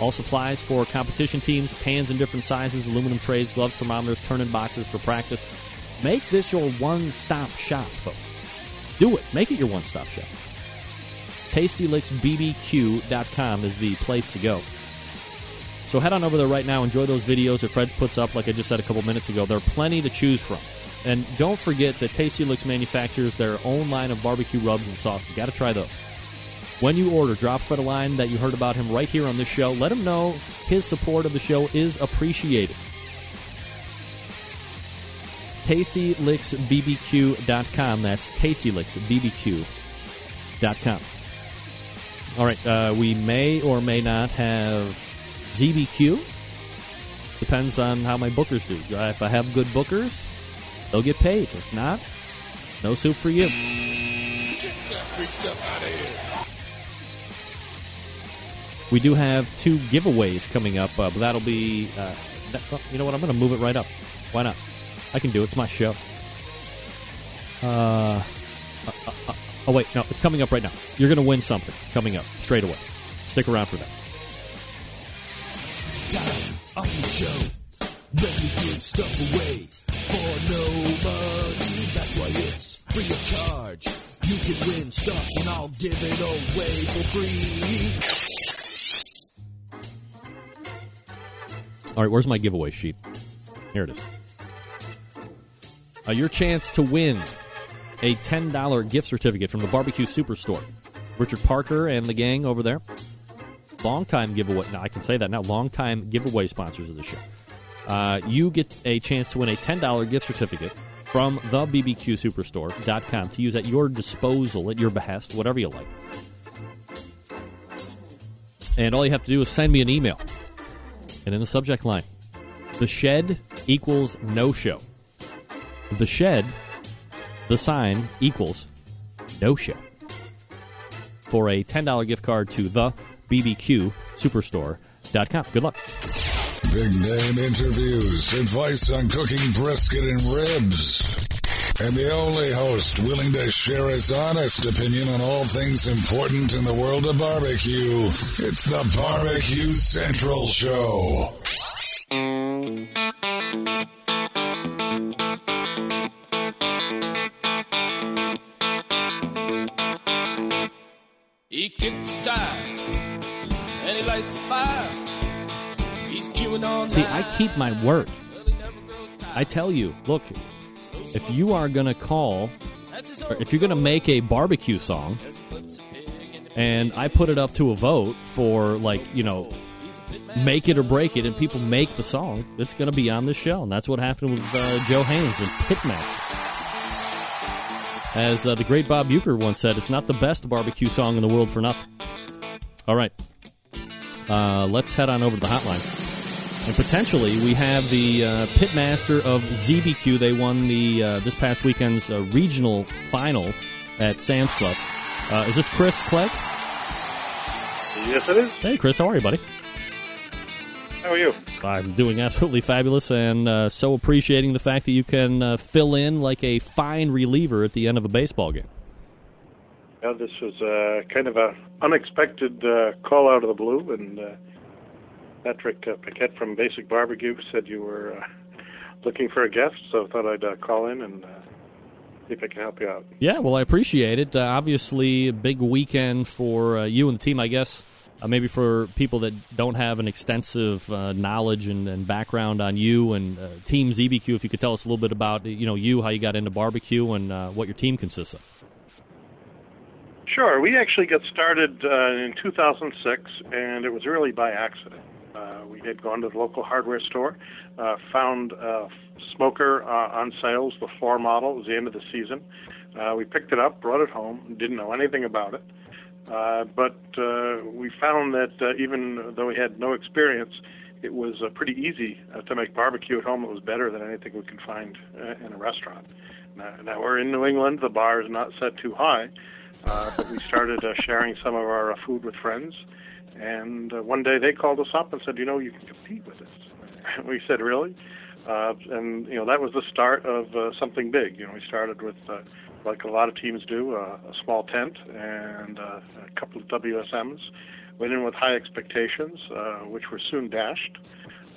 S2: All supplies for competition teams, pans in different sizes, aluminum trays, gloves, thermometers, turning boxes for practice. Make this your one stop shop, folks. Do it. Make it your one stop shop. TastyLicksBBQ.com is the place to go. So head on over there right now. Enjoy those videos that Fred puts up, like I just said a couple minutes ago. There are plenty to choose from. And don't forget that Tasty Licks manufactures their own line of barbecue rubs and sauces. Got to try those. When you order, drop Fred a line that you heard about him right here on this show. Let him know his support of the show is appreciated. TastyLicksBBQ.com. That's TastyLicksBBQ.com. All right, uh, we may or may not have ZBQ. Depends on how my bookers do. If I have good bookers, they'll get paid. If not, no soup for you. We do have two giveaways coming up, uh, but that'll be. Uh, that, well, you know what? I'm going to move it right up. Why not? I can do it. It's my show. Uh, uh, uh, uh, oh, wait. No, it's coming up right now. You're going to win something coming up straight away. Stick around for that.
S6: Time on the show. When we give stuff away for no money, that's why it's free of charge. You can win stuff and I'll give it away for free.
S2: All right, where's my giveaway sheet? Here it is. Uh, your chance to win a $10 gift certificate from the Barbecue Superstore. Richard Parker and the gang over there. Longtime giveaway. Now, I can say that now. Longtime giveaway sponsors of the show. Uh, you get a chance to win a $10 gift certificate from the BBQSuperstore.com to use at your disposal, at your behest, whatever you like. And all you have to do is send me an email. And in the subject line, the shed equals no show. The shed, the sign equals no show. For a $10 gift card to the BBQ Superstore.com. Good luck.
S5: Big name interviews, advice on cooking brisket and ribs. And the only host willing to share his honest opinion on all things important in the world of barbecue. It's the Barbecue Central Show.
S16: He kicks the tires and he lights the fires. He's queuing on
S2: See, I keep my word. I tell you, look, if you are going to call, or if you're going to make a barbecue song, and I put it up to a vote for, like, you know, make it or break it, and people make the song, it's going to be on the show. And that's what happened with uh, Joe Haynes and Pitmaster. As uh, the great Bob Uecker once said, it's not the best barbecue song in the world for nothing. All right. Uh, let's head on over to the hotline. And potentially, we have the uh, pitmaster of ZBQ. They won the uh, this past weekend's uh, regional final at Sam's Club. Uh, is this Chris Clegg?
S17: Yes, it is.
S2: Hey, Chris, how are you, buddy?
S17: How are you?
S2: I'm doing absolutely fabulous, and uh, so appreciating the fact that you can uh, fill in like a fine reliever at the end of a baseball game.
S17: Yeah, this was uh, kind of a unexpected uh, call out of the blue, and uh, Patrick uh, Paquette from Basic Barbecue said you were uh, looking for a guest, so I thought I'd uh, call in and uh, see if I can help you out.
S2: Yeah, well, I appreciate it. Uh, obviously, a big weekend for uh, you and the team. I guess uh, maybe for people that don't have an extensive uh, knowledge and, and, background on you and uh, Team ZBQ, if you could tell us a little bit about you know you, how you got into barbecue, and uh, what your team consists of.
S17: Sure. We actually got started uh, in 2006, and it was really by accident. Uh, we had gone to the local hardware store, uh, found a smoker uh, on sales, the floor model. It was the end of the season. Uh, we picked it up, brought it home, didn't know anything about it. Uh, but we found that even though we had no experience, it was pretty easy to make barbecue at home. It was better than anything we can find in a restaurant. Now, now we're in New England. The bar is not set too high, but we started uh, sharing some of our uh, food with friends. And uh, one day they called us up and said, "You know, you can compete with this." we said, "Really?" Uh, and you know that was the start of uh, something big. You know, we started with, uh, like a lot of teams do, uh, a small tent and uh, a couple of WSMs. Went in with high expectations, uh, which were soon dashed.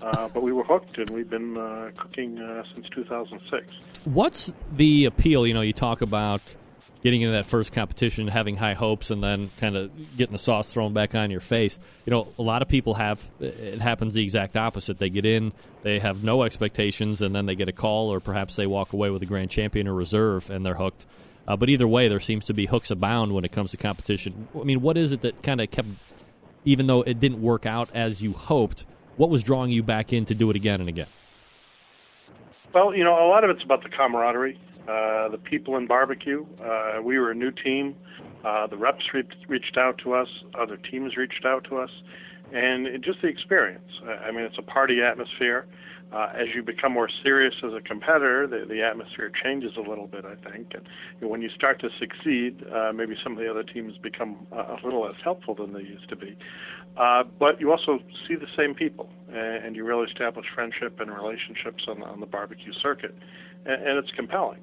S17: Uh, but we were hooked, and we've been uh, cooking uh, since 2006.
S2: What's the appeal? You know, you talk about getting into that first competition, having high hopes, and then kind of getting the sauce thrown back on your face. You know, a lot of people have it happens the exact opposite. They get in, they have no expectations, and then they get a call, or perhaps they walk away with a grand champion or reserve, and they're hooked. Uh, but either way, there seems to be hooks abound when it comes to competition. I mean, what is it that kind of kept, even though it didn't work out as you hoped, what was drawing you back in to do it again and again?
S17: Well, you know, a lot of it's about the camaraderie. Uh, the people in barbecue. Uh, we were a new team. Uh, the reps re- reached out to us. Other teams reached out to us, and it, just the experience. I mean, it's a party atmosphere. Uh, as you become more serious as a competitor, the, the atmosphere changes a little bit, I think. And when you start to succeed, uh, maybe some of the other teams become a, little less helpful than they used to be. Uh, but you also see the same people, and, and you really establish friendship and relationships on, on the barbecue circuit, and, and it's compelling.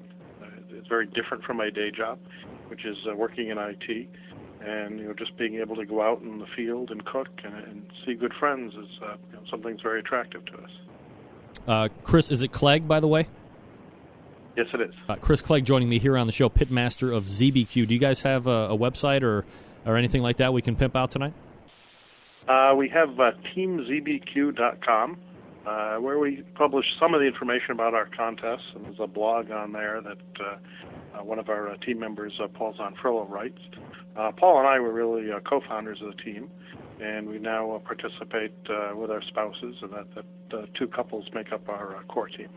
S17: It's very different from my day job, which is uh, working in IT. And you know, just being able to go out in the field and cook and, and see good friends is uh, you know, something that's very attractive to us.
S2: Uh, Chris, is it Clegg, by the way?
S17: Yes, it is.
S2: Uh, Chris Clegg joining me here on the show, Pitmaster of ZBQ. Do you guys have a, a website or, or anything like that we can pimp out tonight?
S17: Uh, we have uh, teamzbq.com uh, where we publish some of the information about our contests, and there's a blog on there that uh, one of our uh, team members, uh, Paul Zonfrillo, writes. Uh, Paul and I were really co-founders of the team, and we now participate with our spouses, and that, that two couples make up our core team.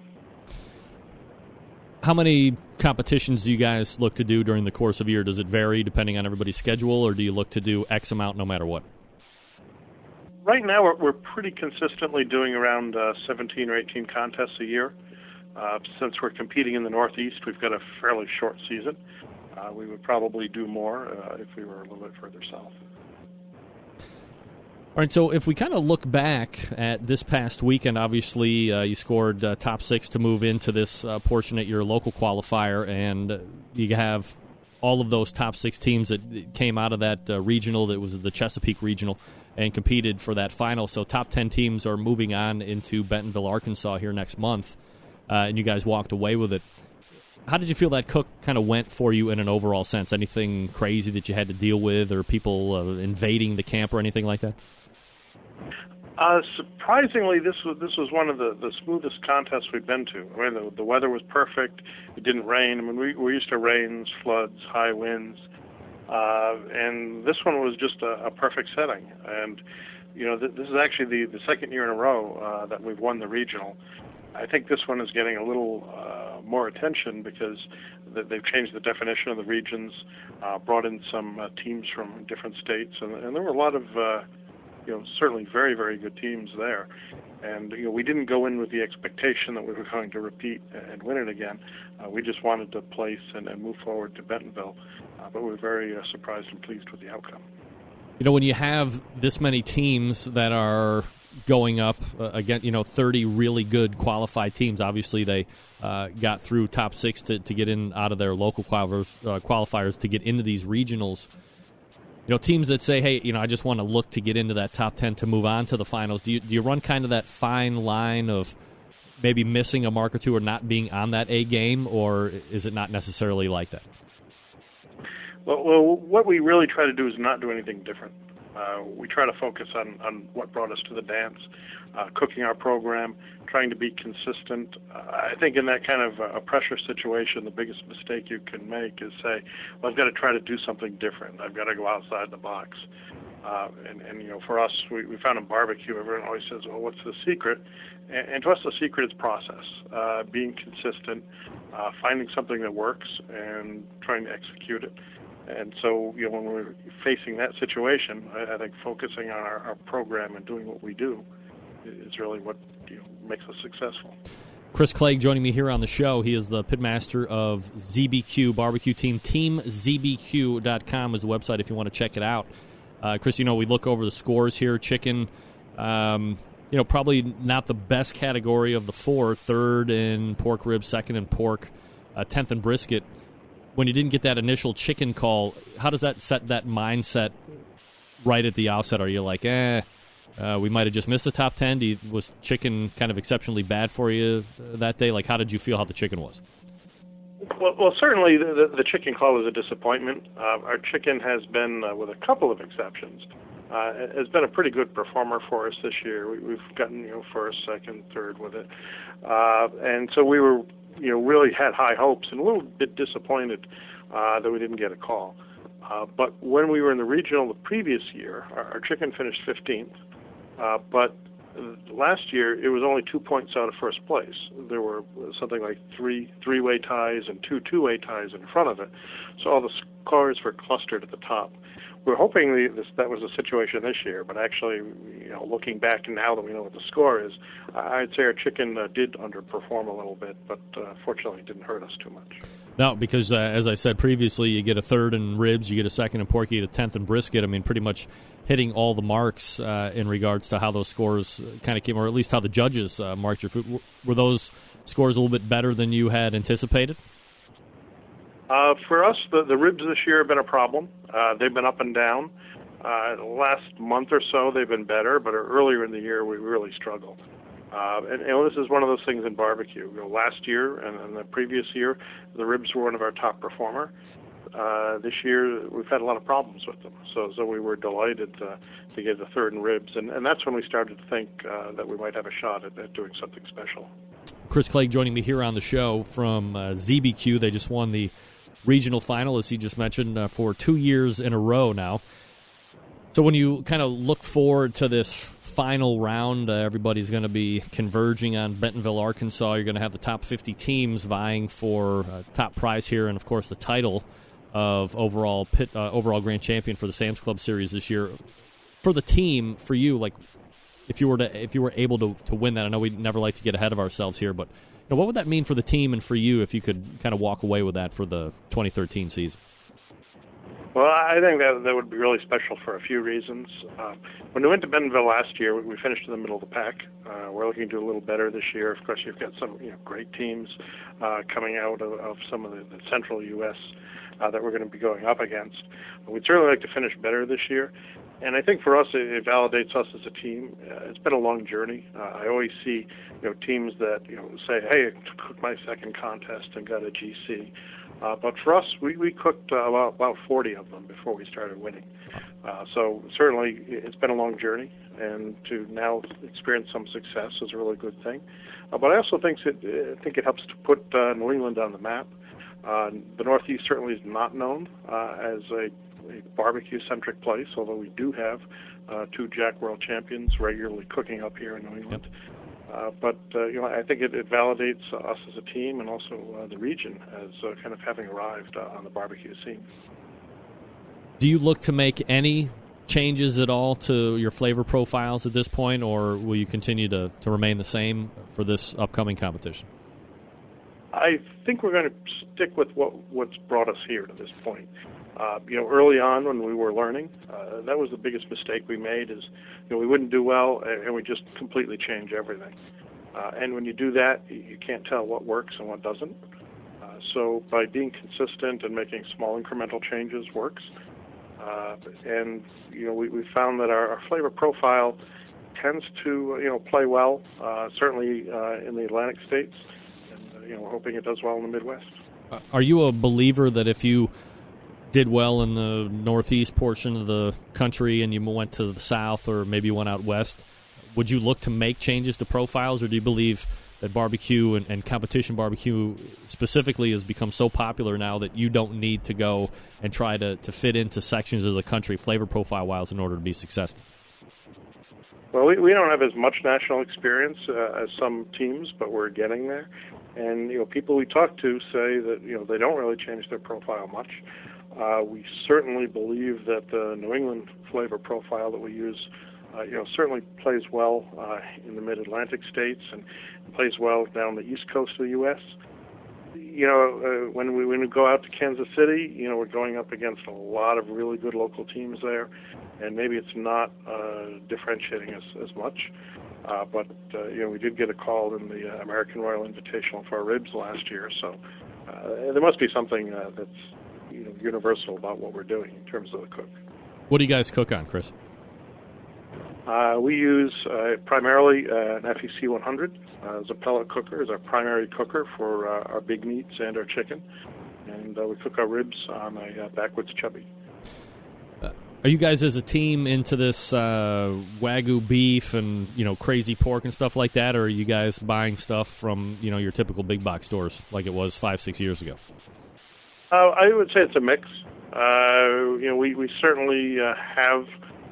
S2: How many competitions do you guys look to do during the course of a year? Does it vary depending on everybody's schedule, or do you look to do X amount no matter what?
S17: Right now we're, we're pretty consistently doing around uh, 17 or 18 contests a year. Uh, since we're competing in the Northeast, we've got a fairly short season. Uh, we would probably do more uh, if we were a little bit further south.
S2: All right, so if we kind of look back at this past weekend, obviously uh, you scored uh, top six to move into this uh, portion at your local qualifier, and you have all of those top six teams that came out of that uh, regional, that was the Chesapeake regional, and competed for that final. So top 10 teams are moving on into Bentonville, Arkansas here next month, uh, and you guys walked away with it. How did you feel that Cook kind of went for you in an overall sense? Anything crazy that you had to deal with, or people uh, invading the camp, or anything like that?
S17: Uh, surprisingly, this was this was one of the, the smoothest contests we've been to. I mean, the, the weather was perfect. It didn't rain. I mean, we we're used to rains, floods, high winds. Uh, and this one was just a, a perfect setting. And you know, th- this is actually the, the second year in a row uh, that we've won the regional. I think this one is getting a little uh, more attention because th- they've changed the definition of the regions, uh, brought in some uh, teams from different states, and, and there were a lot of, uh, you know, certainly very, very good teams there. And you know, we didn't go in with the expectation that we were going to repeat and win it again. Uh, we just wanted to place and, and move forward to Bentonville uh, but we're very uh, surprised and pleased with the outcome.
S2: You know, when you have this many teams that are going up uh, again, you know, 30 really good qualified teams. Obviously, they uh, got through top six to, to get in out of their local qualifiers, uh, qualifiers to get into these regionals. You know, teams that say, "Hey, you know, I just want to look to get into that top 10 to move on to the finals." Do you do you run kind of that fine line of maybe missing a mark or two or not being on that A game, or is it not necessarily like that?
S17: Well, well, what we really try to do is not do anything different. Uh, we try to focus on, on what brought us to the dance, uh, cooking our program, trying to be consistent. Uh, I think in that kind of a pressure situation, the biggest mistake you can make is say, well, I've got to try to do something different. I've got to go outside the box. Uh, and, and, you know, for us, we, we found in barbecue, everyone always says, well, what's the secret? And, and to us, the secret is process, uh, being consistent, uh, finding something that works, and trying to execute it. And so, you know, when we're facing that situation, I, I think focusing on our, our program and doing what we do is really what you know, makes us successful.
S2: Chris Clegg joining me here on the show. He is the pitmaster of ZBQ Barbecue Team. TeamZBQ.com is the website if you want to check it out. Uh, Chris, you know, we look over the scores here. Chicken, um, you know, probably not the best category of the four. Third in pork ribs, second in pork, uh, tenth in brisket. When you didn't get that initial chicken call, how does that set that mindset right at the outset? Are you like, eh, uh, we might have just missed the top 10? You, was chicken kind of exceptionally bad for you that day? Like, how did you feel how the chicken was?
S17: Well, well certainly the, the, chicken call was a disappointment. Uh, our chicken has been, uh, with a couple of exceptions, uh, has been a pretty good performer for us this year. We, have gotten you know first, second, third with it, uh, and so we were you know really had high hopes and a little bit disappointed uh, that we didn't get a call. Uh, but when we were in the regional the previous year, our, our chicken finished 15th, but last year it was only two points out of first place. There were something like three three-way ties and two two-way ties in front of it, so all the scores were clustered at the top. We're hoping the, this, that was the situation this year, but actually, you know, looking back now that we know what the score is, I'd say our chicken uh, did underperform a little bit, but uh, fortunately, it didn't hurt us too much.
S2: No, because uh, as I said previously, you get a third in ribs, you get a second in pork, you get a tenth in brisket. I mean, pretty much hitting all the marks uh, in regards to how those scores kind of came, or at least how the judges uh, marked your food. Were those scores a little bit better than you had anticipated?
S17: Uh, for us, the, the ribs this year have been a problem. Uh, they've been up and down. Uh, last month or so, they've been better, but earlier in the year, we really struggled. Uh, and, this is one of those things in barbecue. You know, last year and, and the previous year, the ribs were one of our top performer. Uh, this year, we've had a lot of problems with them. So, so we were delighted to get the third in ribs, and, and that's when we started to think uh, that we might have a shot at, at doing something special.
S2: Chris Clegg joining me here on the show from uh, ZBQ. They just won the regional final, as he just mentioned, uh, for two years in a row now. So when you kind of look forward to this final round, uh, everybody's going to be converging on Bentonville, Arkansas. You're going to have the top 50 teams vying for uh, top prize here, and of course the title of overall pit, uh, overall grand champion for the Sam's Club Series this year. For the team, for you, like if you were to if you were able to to win that, I know we never like to get ahead of ourselves here, but know, what would that mean for the team and for you if you could kind of walk away with that for the 2013 season?
S17: Well, I think that that would be really special for a few reasons. Uh, when we went to Bentonville last year, we finished in the middle of the pack. Uh, we're looking to do a little better this year. Of course, you've got some you know, great teams uh, coming out of, of some of the, the central U.S. Uh, that we're going to be going up against. We'd certainly like to finish better this year and I think for us, it, validates us as a team. Uh, it's been a long journey. Uh, I always see, you know, teams that you know say, "Hey, I took my second contest and got a GC." Uh, but for us, we, we cooked uh, about, about 40 of them before we started winning. Uh, so certainly, it's been a long journey, and to now experience some success is a really good thing. Uh, but I also think it, think it helps to put New England on the map. The Northeast certainly is not known as a a barbecue centric place, although we do have uh, two Jack World champions regularly cooking up here in New England. Yep. Uh, but uh, you know, I think it, it, validates us as a team and also uh, the region as uh, kind of having arrived uh, on the barbecue scene.
S2: Do you look to make any changes at all to your flavor profiles at this point, or will you continue to, to remain the same for this upcoming competition?
S17: I think we're going to stick with what what's brought us here to this point. Uh, you know, early on when we were learning, uh, that was the biggest mistake we made. Is you know we wouldn't do well and we just completely change everything. Uh, and when you do that, you can't tell what works and what doesn't. Uh, so by being consistent and making small incremental changes works. Uh, and you know we we found that our, our flavor profile tends to you know play well, uh, certainly uh, in the Atlantic states, and uh, you know we're hoping it does well in the Midwest.
S2: Are you a believer that if you did well in the northeast portion of the country and you went to the south or maybe went out west, would you look to make changes to profiles or do you believe that barbecue and, and competition barbecue specifically has become so popular now that you don't need to go and try to, to fit into sections of the country flavor profile wise in order to be successful?
S17: Well, we, we don't have as much national experience uh, as some teams, but we're getting there. And you know, people we talk to say that you know they don't really change their profile much. Uh, we certainly believe that the New England flavor profile that we use, uh, you know, certainly plays well uh, in the Mid-Atlantic states and plays well down the East Coast of the U.S. You know, uh, when we when we go out to Kansas City, you know, we're going up against a lot of really good local teams there, and maybe it's not uh, differentiating us as much. Uh, but you know, we did get a call in the American Royal Invitational for our ribs last year, so there must be something that's you know universal about what we're doing in terms of the cook.
S2: What do you guys cook on, Chris?
S17: Uh, we use uh, primarily uh, an FEC 100 uh, as a pellet cooker, as our primary cooker for uh, our big meats and our chicken, and uh, we cook our ribs on a uh, backwoods chubby.
S2: Are you guys as a team into this uh, wagyu beef and you know crazy pork and stuff like that, or are you guys buying stuff from you know your typical big box stores like it was five six years ago?
S17: Uh, I would say it's a mix. Uh, you know, we we certainly uh, have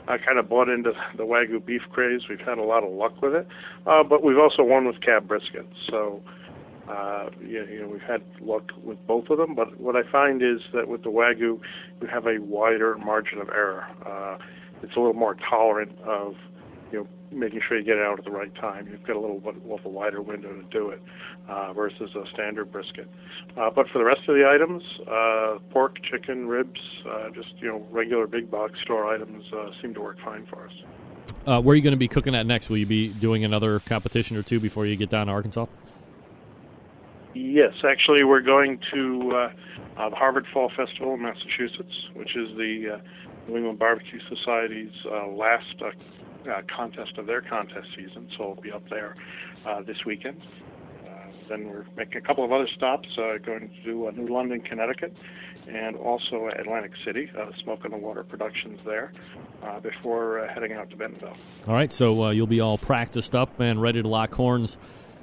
S17: uh, kind of bought into the wagyu beef craze. We've had a lot of luck with it, uh, but we've also won with cab brisket. So, uh, you, you know, we've had luck with both of them. But what I find is that with the wagyu, you have a wider margin of error. Uh, it's a little more tolerant of you know making sure you get it out at the right time. You've got a little bit of a wider window to do it uh, versus a standard brisket. Uh, but for the rest of the items, uh, pork, chicken, ribs, uh, just you know regular big box store items uh, seem to work fine for us.
S2: Uh, where are you going to be cooking at next? Will you be doing another competition or two before you get down to Arkansas?
S17: Yes, actually, we're going to uh, uh, the Harvard Fall Festival in Massachusetts, which is the uh, New England Barbecue Society's uh, last uh, contest of their contest season. So we'll be up there uh, this weekend. Uh, then we're making a couple of other stops, uh, going to uh, New London, Connecticut, and also Atlantic City, uh, Smoke on the Water Productions there, uh, before uh, heading out to Bentonville.
S2: All right, so uh, you'll be all practiced up and ready to lock horns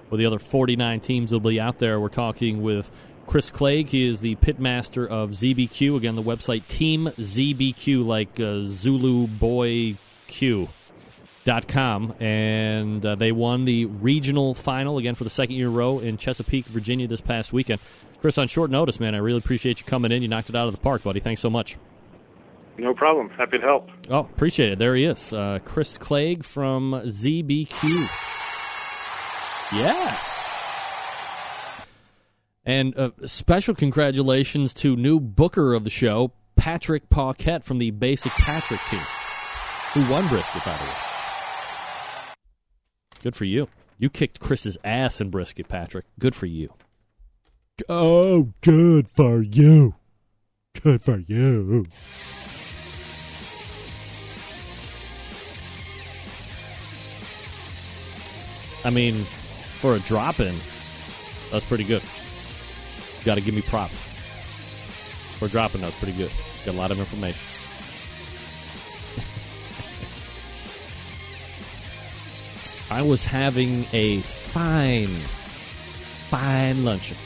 S2: with the other 49 teams will be out there. We're talking with Chris Clegg. He is the pitmaster of ZBQ. Again, the website Team ZBQ, like uh, Zulu Boy Q. Dot com and uh, they won the regional final again for the second year in a row in Chesapeake, Virginia this past weekend. Chris, on short notice, man, I really appreciate you coming in. You knocked it out of the park, buddy. Thanks so much.
S17: No problem. Happy to help.
S2: Oh, appreciate it. There he is, uh, Chris Clegg from ZBQ. Yeah. And uh, special congratulations to new booker of the show, Patrick Paquette from the Basic Patrick team, who won brisket, by the way. Good for you. You kicked Chris's ass in brisket, Patrick. Good for you. Oh, good for you. Good for you. I mean, for a drop in, that's pretty good. Got to give me props. For a drop in, that's pretty good. Got a lot of information. I was having a fine, fine luncheon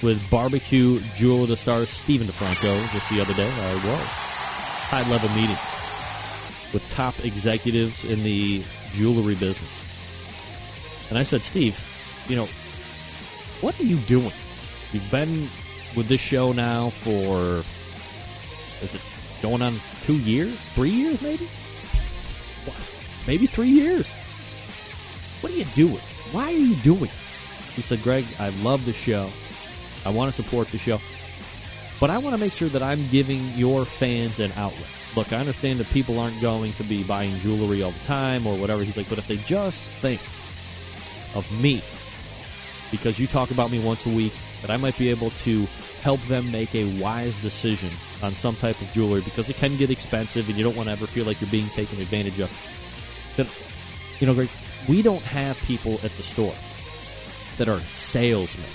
S2: with barbecue jewel of the stars Stephen DiFranco just the other day. I was high level meetings with top executives in the jewelry business. And I said, Steve, you know, what are you doing? You've been with this show now for, is it going on two years? Three years, maybe? Maybe three years. What are you doing? Why are you doing it? He said, Greg, I love the show. I want to support the show. But I want to make sure that I'm giving your fans an outlet. Look, I understand that people aren't going to be buying jewelry all the time or whatever. He's like, but if they just think of me, because you talk about me once a week, that I might be able to help them make a wise decision on some type of jewelry because it can get expensive and you don't want to ever feel like you're being taken advantage of. That, you know, Greg, we don't have people at the store that are salesmen.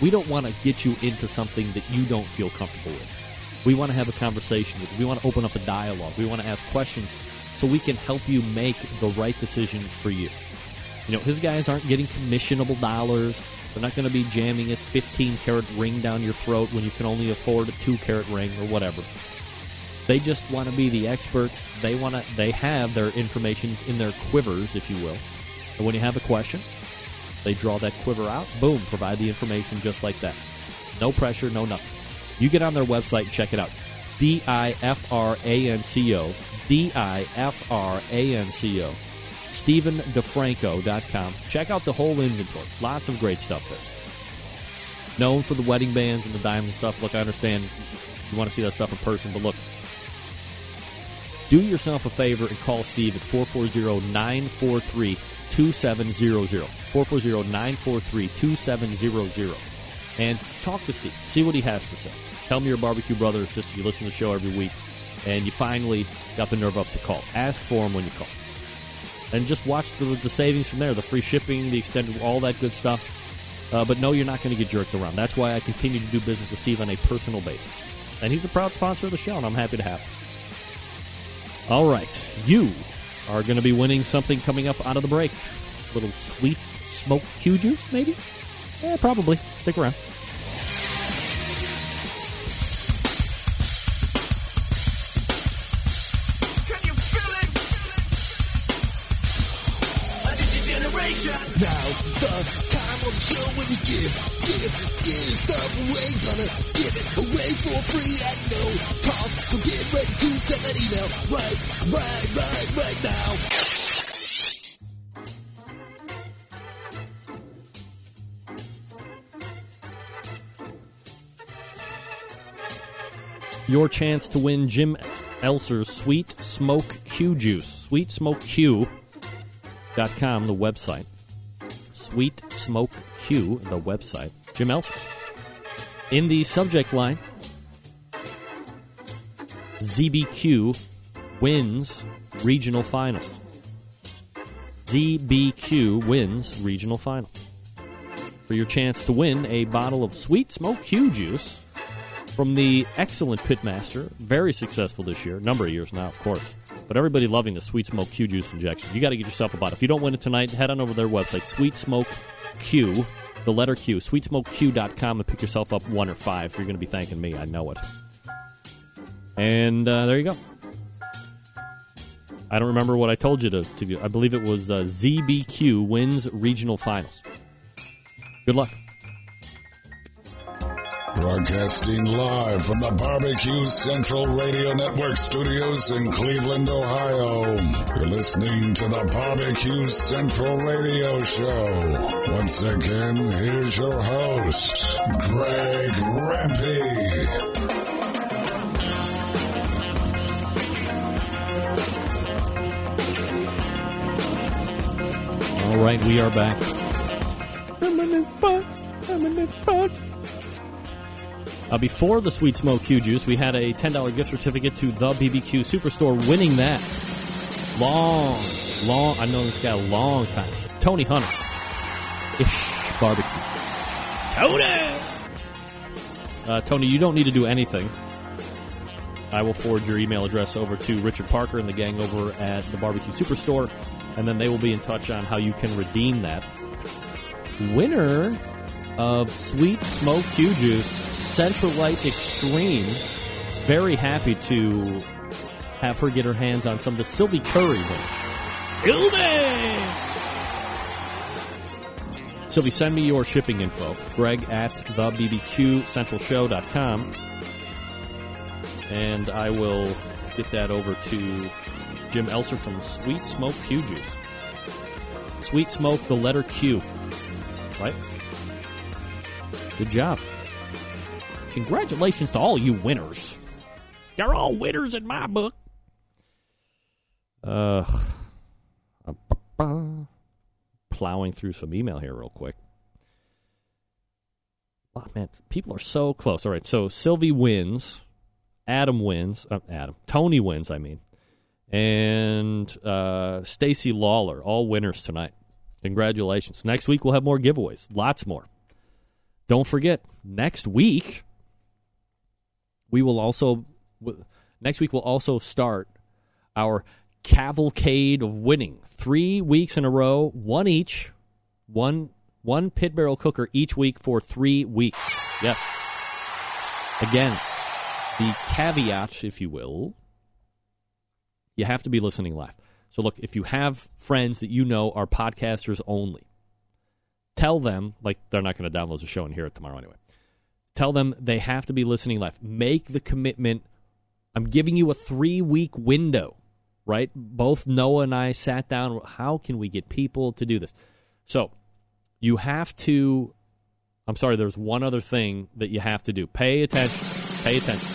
S2: We don't want to get you into something that you don't feel comfortable with. We want to have a conversation with you. We want to open up a dialogue. We want to ask questions so we can help you make the right decision for you. You know, his guys aren't getting commissionable dollars. They're not going to be jamming a 15 carat ring down your throat when you can only afford a 2 carat ring or whatever. They just want to be the experts. They want to they have their informations in their quivers, if you will. And when you have a question, they draw that quiver out, boom, provide the information just like that. No pressure, no nothing. You get on their website and check it out. D I F R A N C O. D I F R A N C O. StephenDiFranco.com. Check out the whole inventory. Lots of great stuff there. Known for the wedding bands and the diamond stuff. Look, I understand you want to see that stuff in person, but look, do yourself a favor and call Steve at 440 943 2700. 440 943 2700. And talk to Steve. See what he has to say. Tell me your barbecue brothers just you listen to the show every week and you finally got the nerve up to call. Ask for him when you call. And just watch the, the savings from there the free shipping, the extended, all that good stuff. Uh, but no, you're not going to get jerked around. That's why I continue to do business with Steve on a personal basis. And he's a proud sponsor of the show, and I'm happy to have him. All right, you are going to be winning something coming up out of the break. Little sweet smoked Q juice, maybe? Yeah, probably. Stick around.
S6: Now the show when you give, give, give stuff away. Gonna give it away for free at no cost. So get ready to send that email right, right, right, right now.
S2: Your chance to win Jim Elser's Sweet Smoke Q Juice. SweetSmokeQ.com, the website. Sweet Smoke Q, the website. Jim Elser. In the subject line, ZBQ wins regional finals. ZBQ wins regional final. For your chance to win a bottle of Sweet Smoke Q juice from the excellent Pitmaster, very successful this year, number of years now, of course. But everybody loving the Sweet Smoke Q juice injection. You got to get yourself a bottle. If you don't win it tonight, head on over to their website, Sweet Smoke Q, the letter Q, sweetsmokeq.com, and pick yourself up one or five. You're going to be thanking me. I know it. And uh, there you go. I don't remember what I told you to, to do. I believe it was uh, ZBQ wins regional finals. Good luck.
S5: Broadcasting live from the Barbecue Central Radio Network studios in Cleveland, Ohio. You're listening to the Barbecue Central Radio Show. Once again, here's your host, Greg Rempe.
S2: All right, we are back. Uh, before the Sweet Smoke Q Juice, we had a $10 gift certificate to the BBQ Superstore, winning that. Long, long, I've known this guy a long time. Tony Hunter. Ish Barbecue. Tony! Uh, Tony, you don't need to do anything. I will forward your email address over to Richard Parker and the gang over at the Barbecue Superstore, and then they will be in touch on how you can redeem that. Winner of Sweet Smoke Q Juice, Centralite Extreme. Very happy to have her get her hands on some of the Sylvie Curry. Sylvie! Sylvie, send me your shipping info. Greg at the BBQCentralShow.com. And I will get that over to Jim Elser from Sweet Smoke Q Juice. Sweet Smoke, the letter Q. Right? Good job. Congratulations to all you winners. You're all winners in my book. Uh, plowing through some email here real quick. Oh, man, people are so close. All right, so Sylvie wins. Adam wins. Uh, Adam. Tony wins, I mean. And uh, Stacy Lawler, all winners tonight. Congratulations. Next week we'll have more giveaways. Lots more. Don't forget, next week We will also next week we'll also start our cavalcade of winning. Three weeks in a row, one each, one one pit barrel cooker each week for three weeks. Yes. Again, the caveat, if you will, you have to be listening live. So look, if you have friends that you know are podcasters only, tell them like they're not going to download the show and hear it tomorrow anyway. Tell them they have to be listening live. Make the commitment. I'm giving you a three week window, right? Both Noah and I sat down. How can we get people to do this? So you have to. I'm sorry, there's one other thing that you have to do. Pay attention. Pay attention.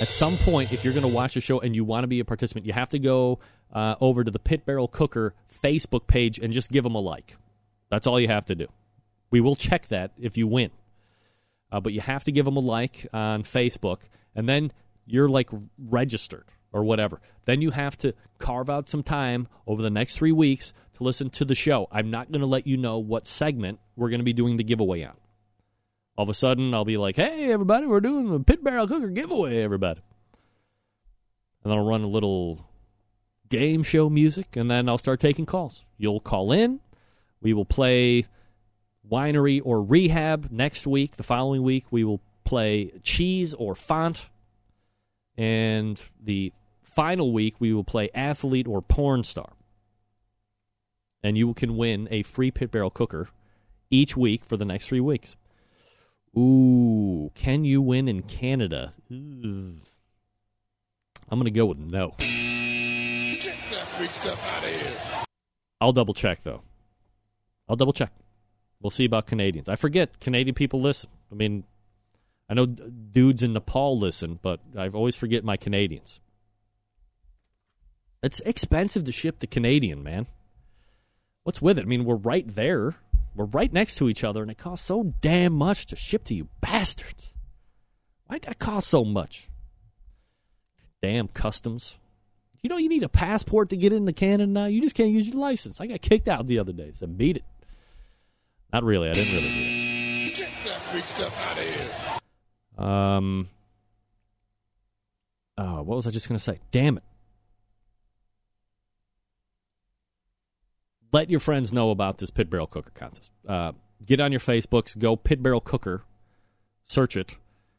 S2: At some point, if you're going to watch the show and you want to be a participant, you have to go uh, over to the Pit Barrel Cooker Facebook page and just give them a like. That's all you have to do. We will check that if you win. Uh, but you have to give them a like on Facebook, and then you're like registered or whatever. Then you have to carve out some time over the next three weeks to listen to the show. I'm not going to let you know what segment we're going to be doing the giveaway on. All of a sudden, I'll be like, hey, everybody, we're doing the Pit Barrel Cooker giveaway, everybody. And I'll run a little game show music, and then I'll start taking calls. You'll call in. We will play winery or rehab next week. The following week, we will play cheese or font. And the final week, we will play athlete or porn star. And you can win a free pit barrel cooker each week for the next three weeks. Ooh, can you win in Canada? Ooh. I'm going to go with no.
S7: Out of here.
S2: I'll double check, though. I'll double check. We'll see about Canadians. I forget Canadian people listen. I mean, I know d- dudes in Nepal listen, but I always forget my Canadians. It's expensive to ship to Canadian, man. What's with it? I mean, we're right there. We're right next to each other, and it costs so damn much to ship to you bastards. Why got to cost so much? Damn customs. You know you need a passport to get into Canada now. You just can't use your license. I got kicked out the other day. So beat it. Not really. I didn't really beat it.
S7: Get that free stuff out of here.
S2: Um. Oh, what was I just going to say? Damn it. Let your friends know about this Pit Barrel Cooker contest. Uh, get on your Facebooks, go Pit Barrel Cooker, search it,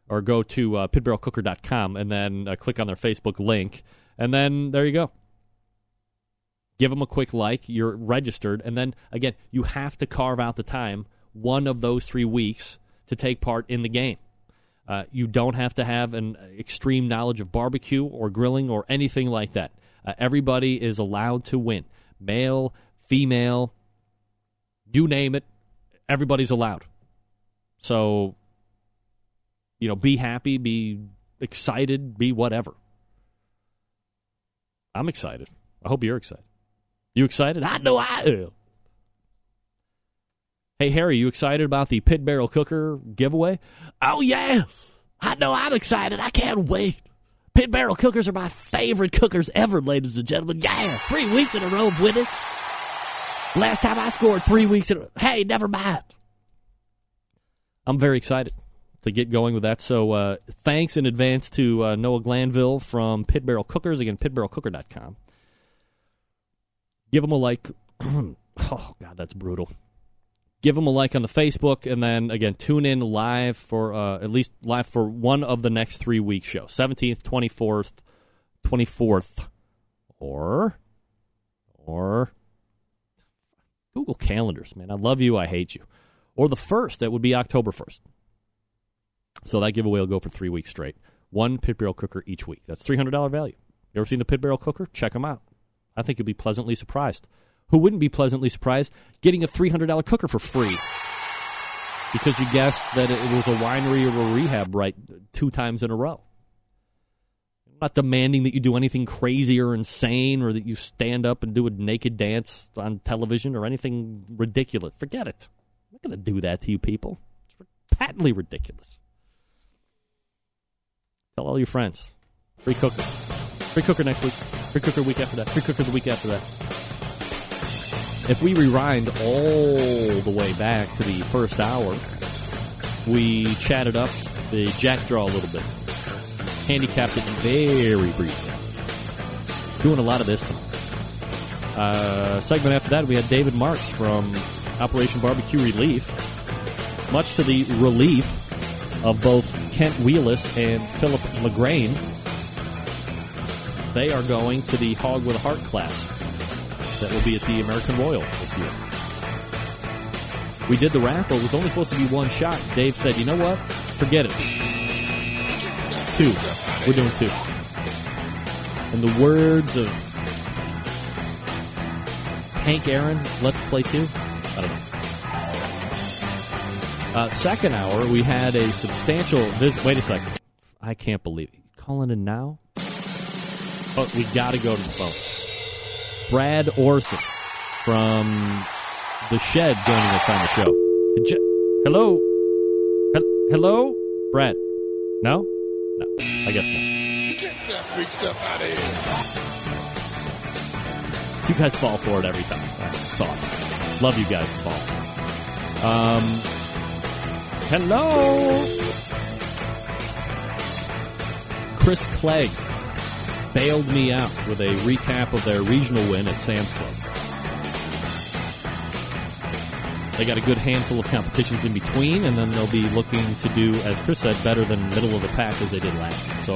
S2: or go to uh, pitbarrelcooker.com and then uh, click on their Facebook link. And then there you go. Give them a quick like. You're registered. And then, again, you have to carve out the time, one of those three weeks, to take part in the game. Uh, you don't have to have an extreme knowledge of barbecue or grilling or anything like that. Uh, everybody is allowed to win. Male, female, you name it, everybody's allowed. So, you know, be happy, be excited, be whatever. I'm excited. I hope you're excited. You excited? I know I am. Hey, Harry, you excited about the Pit Barrel Cooker giveaway? Oh, yes. I know I'm excited. I can't wait. Pit Barrel Cookers are my favorite cookers ever, ladies and gentlemen. Yeah, three weeks in a row of winning. Last time I scored three weeks in a Hey, never mind. I'm very excited to get going with that. So uh, thanks in advance to uh, Noah Glanville from Pit Barrel Cookers. Again, pitbarrelcooker.com. Give them a like. oh, God, that's brutal. Give them a like on the Facebook, and then again, tune in live for uh, at least live for one of the next three week shows 17th, 24th, 24th, or, or Google Calendars, man. I love you, I hate you. Or the first, that would be October 1st. So that giveaway will go for three weeks straight. One pit barrel cooker each week. That's $300 value. You ever seen the pit barrel cooker? Check them out. I think you'll be pleasantly surprised. Who wouldn't be pleasantly surprised getting a $300 cooker for free? Because you guessed that it was a winery or a rehab right two times in a row. I'm not demanding that you do anything crazy or insane or that you stand up and do a naked dance on television or anything ridiculous. Forget it. I'm not going to do that to you people. It's patently ridiculous. Tell all your friends. Free cooker. Free cooker next week. Free cooker week after that. Free cooker the week after that. If we rewind all the way back to the first hour, we chatted up the jack draw a little bit. Handicapped it very briefly. Doing a lot of this. Uh, segment after that, we had David Marks from Operation Barbecue Relief. Much to the relief of both Kent Wheelis and Philip LaGrain, they are going to the Hawg with a Heart class that will be at the American Royal this year. We did the raffle. It was only supposed to be one shot. Dave said, you know what? Forget it. Two. We're doing two. In the words of Hank Aaron, let's play two. I don't know. Uh, second hour, we had a substantial visit. Wait a second. I can't believe it. Calling in now? Oh, we got to go to the phone. Brad Orrison from The Shed joining us on the show. Hello? Hel- Hello? Brad? No? No. I guess not.
S7: Get that big stuff out of here.
S2: You guys fall for it every time. It's awesome. Love you guys fall. Um, hello? Chris Clegg bailed me out with a recap of their regional win at Sam's Club. They got a good handful of competitions in between, and then they'll be looking to do, as Chris said, better than middle of the pack as they did last year. So,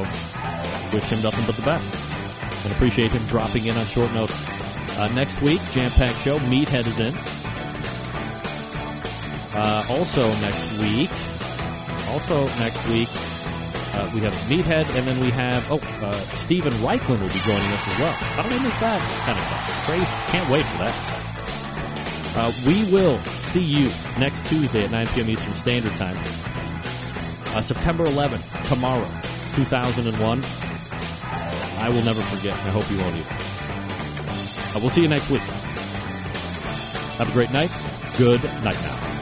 S2: wish him nothing but the best. And appreciate him dropping in on short notice. Uh, next week, jam packed show. Meathead is in. Uh, also next week, also next week, uh, we have Meathead, and then we have oh, uh, Stephen Raichlen will be joining us as well. How did I miss that? Kind of crazy. Can't wait for that. Uh, we will see you next Tuesday at 9 p.m. Eastern Standard Time. Uh, September 11th, tomorrow, 2001. I will never forget, I hope you won't either. Uh, we'll see you next week. Have a great night. Good night now.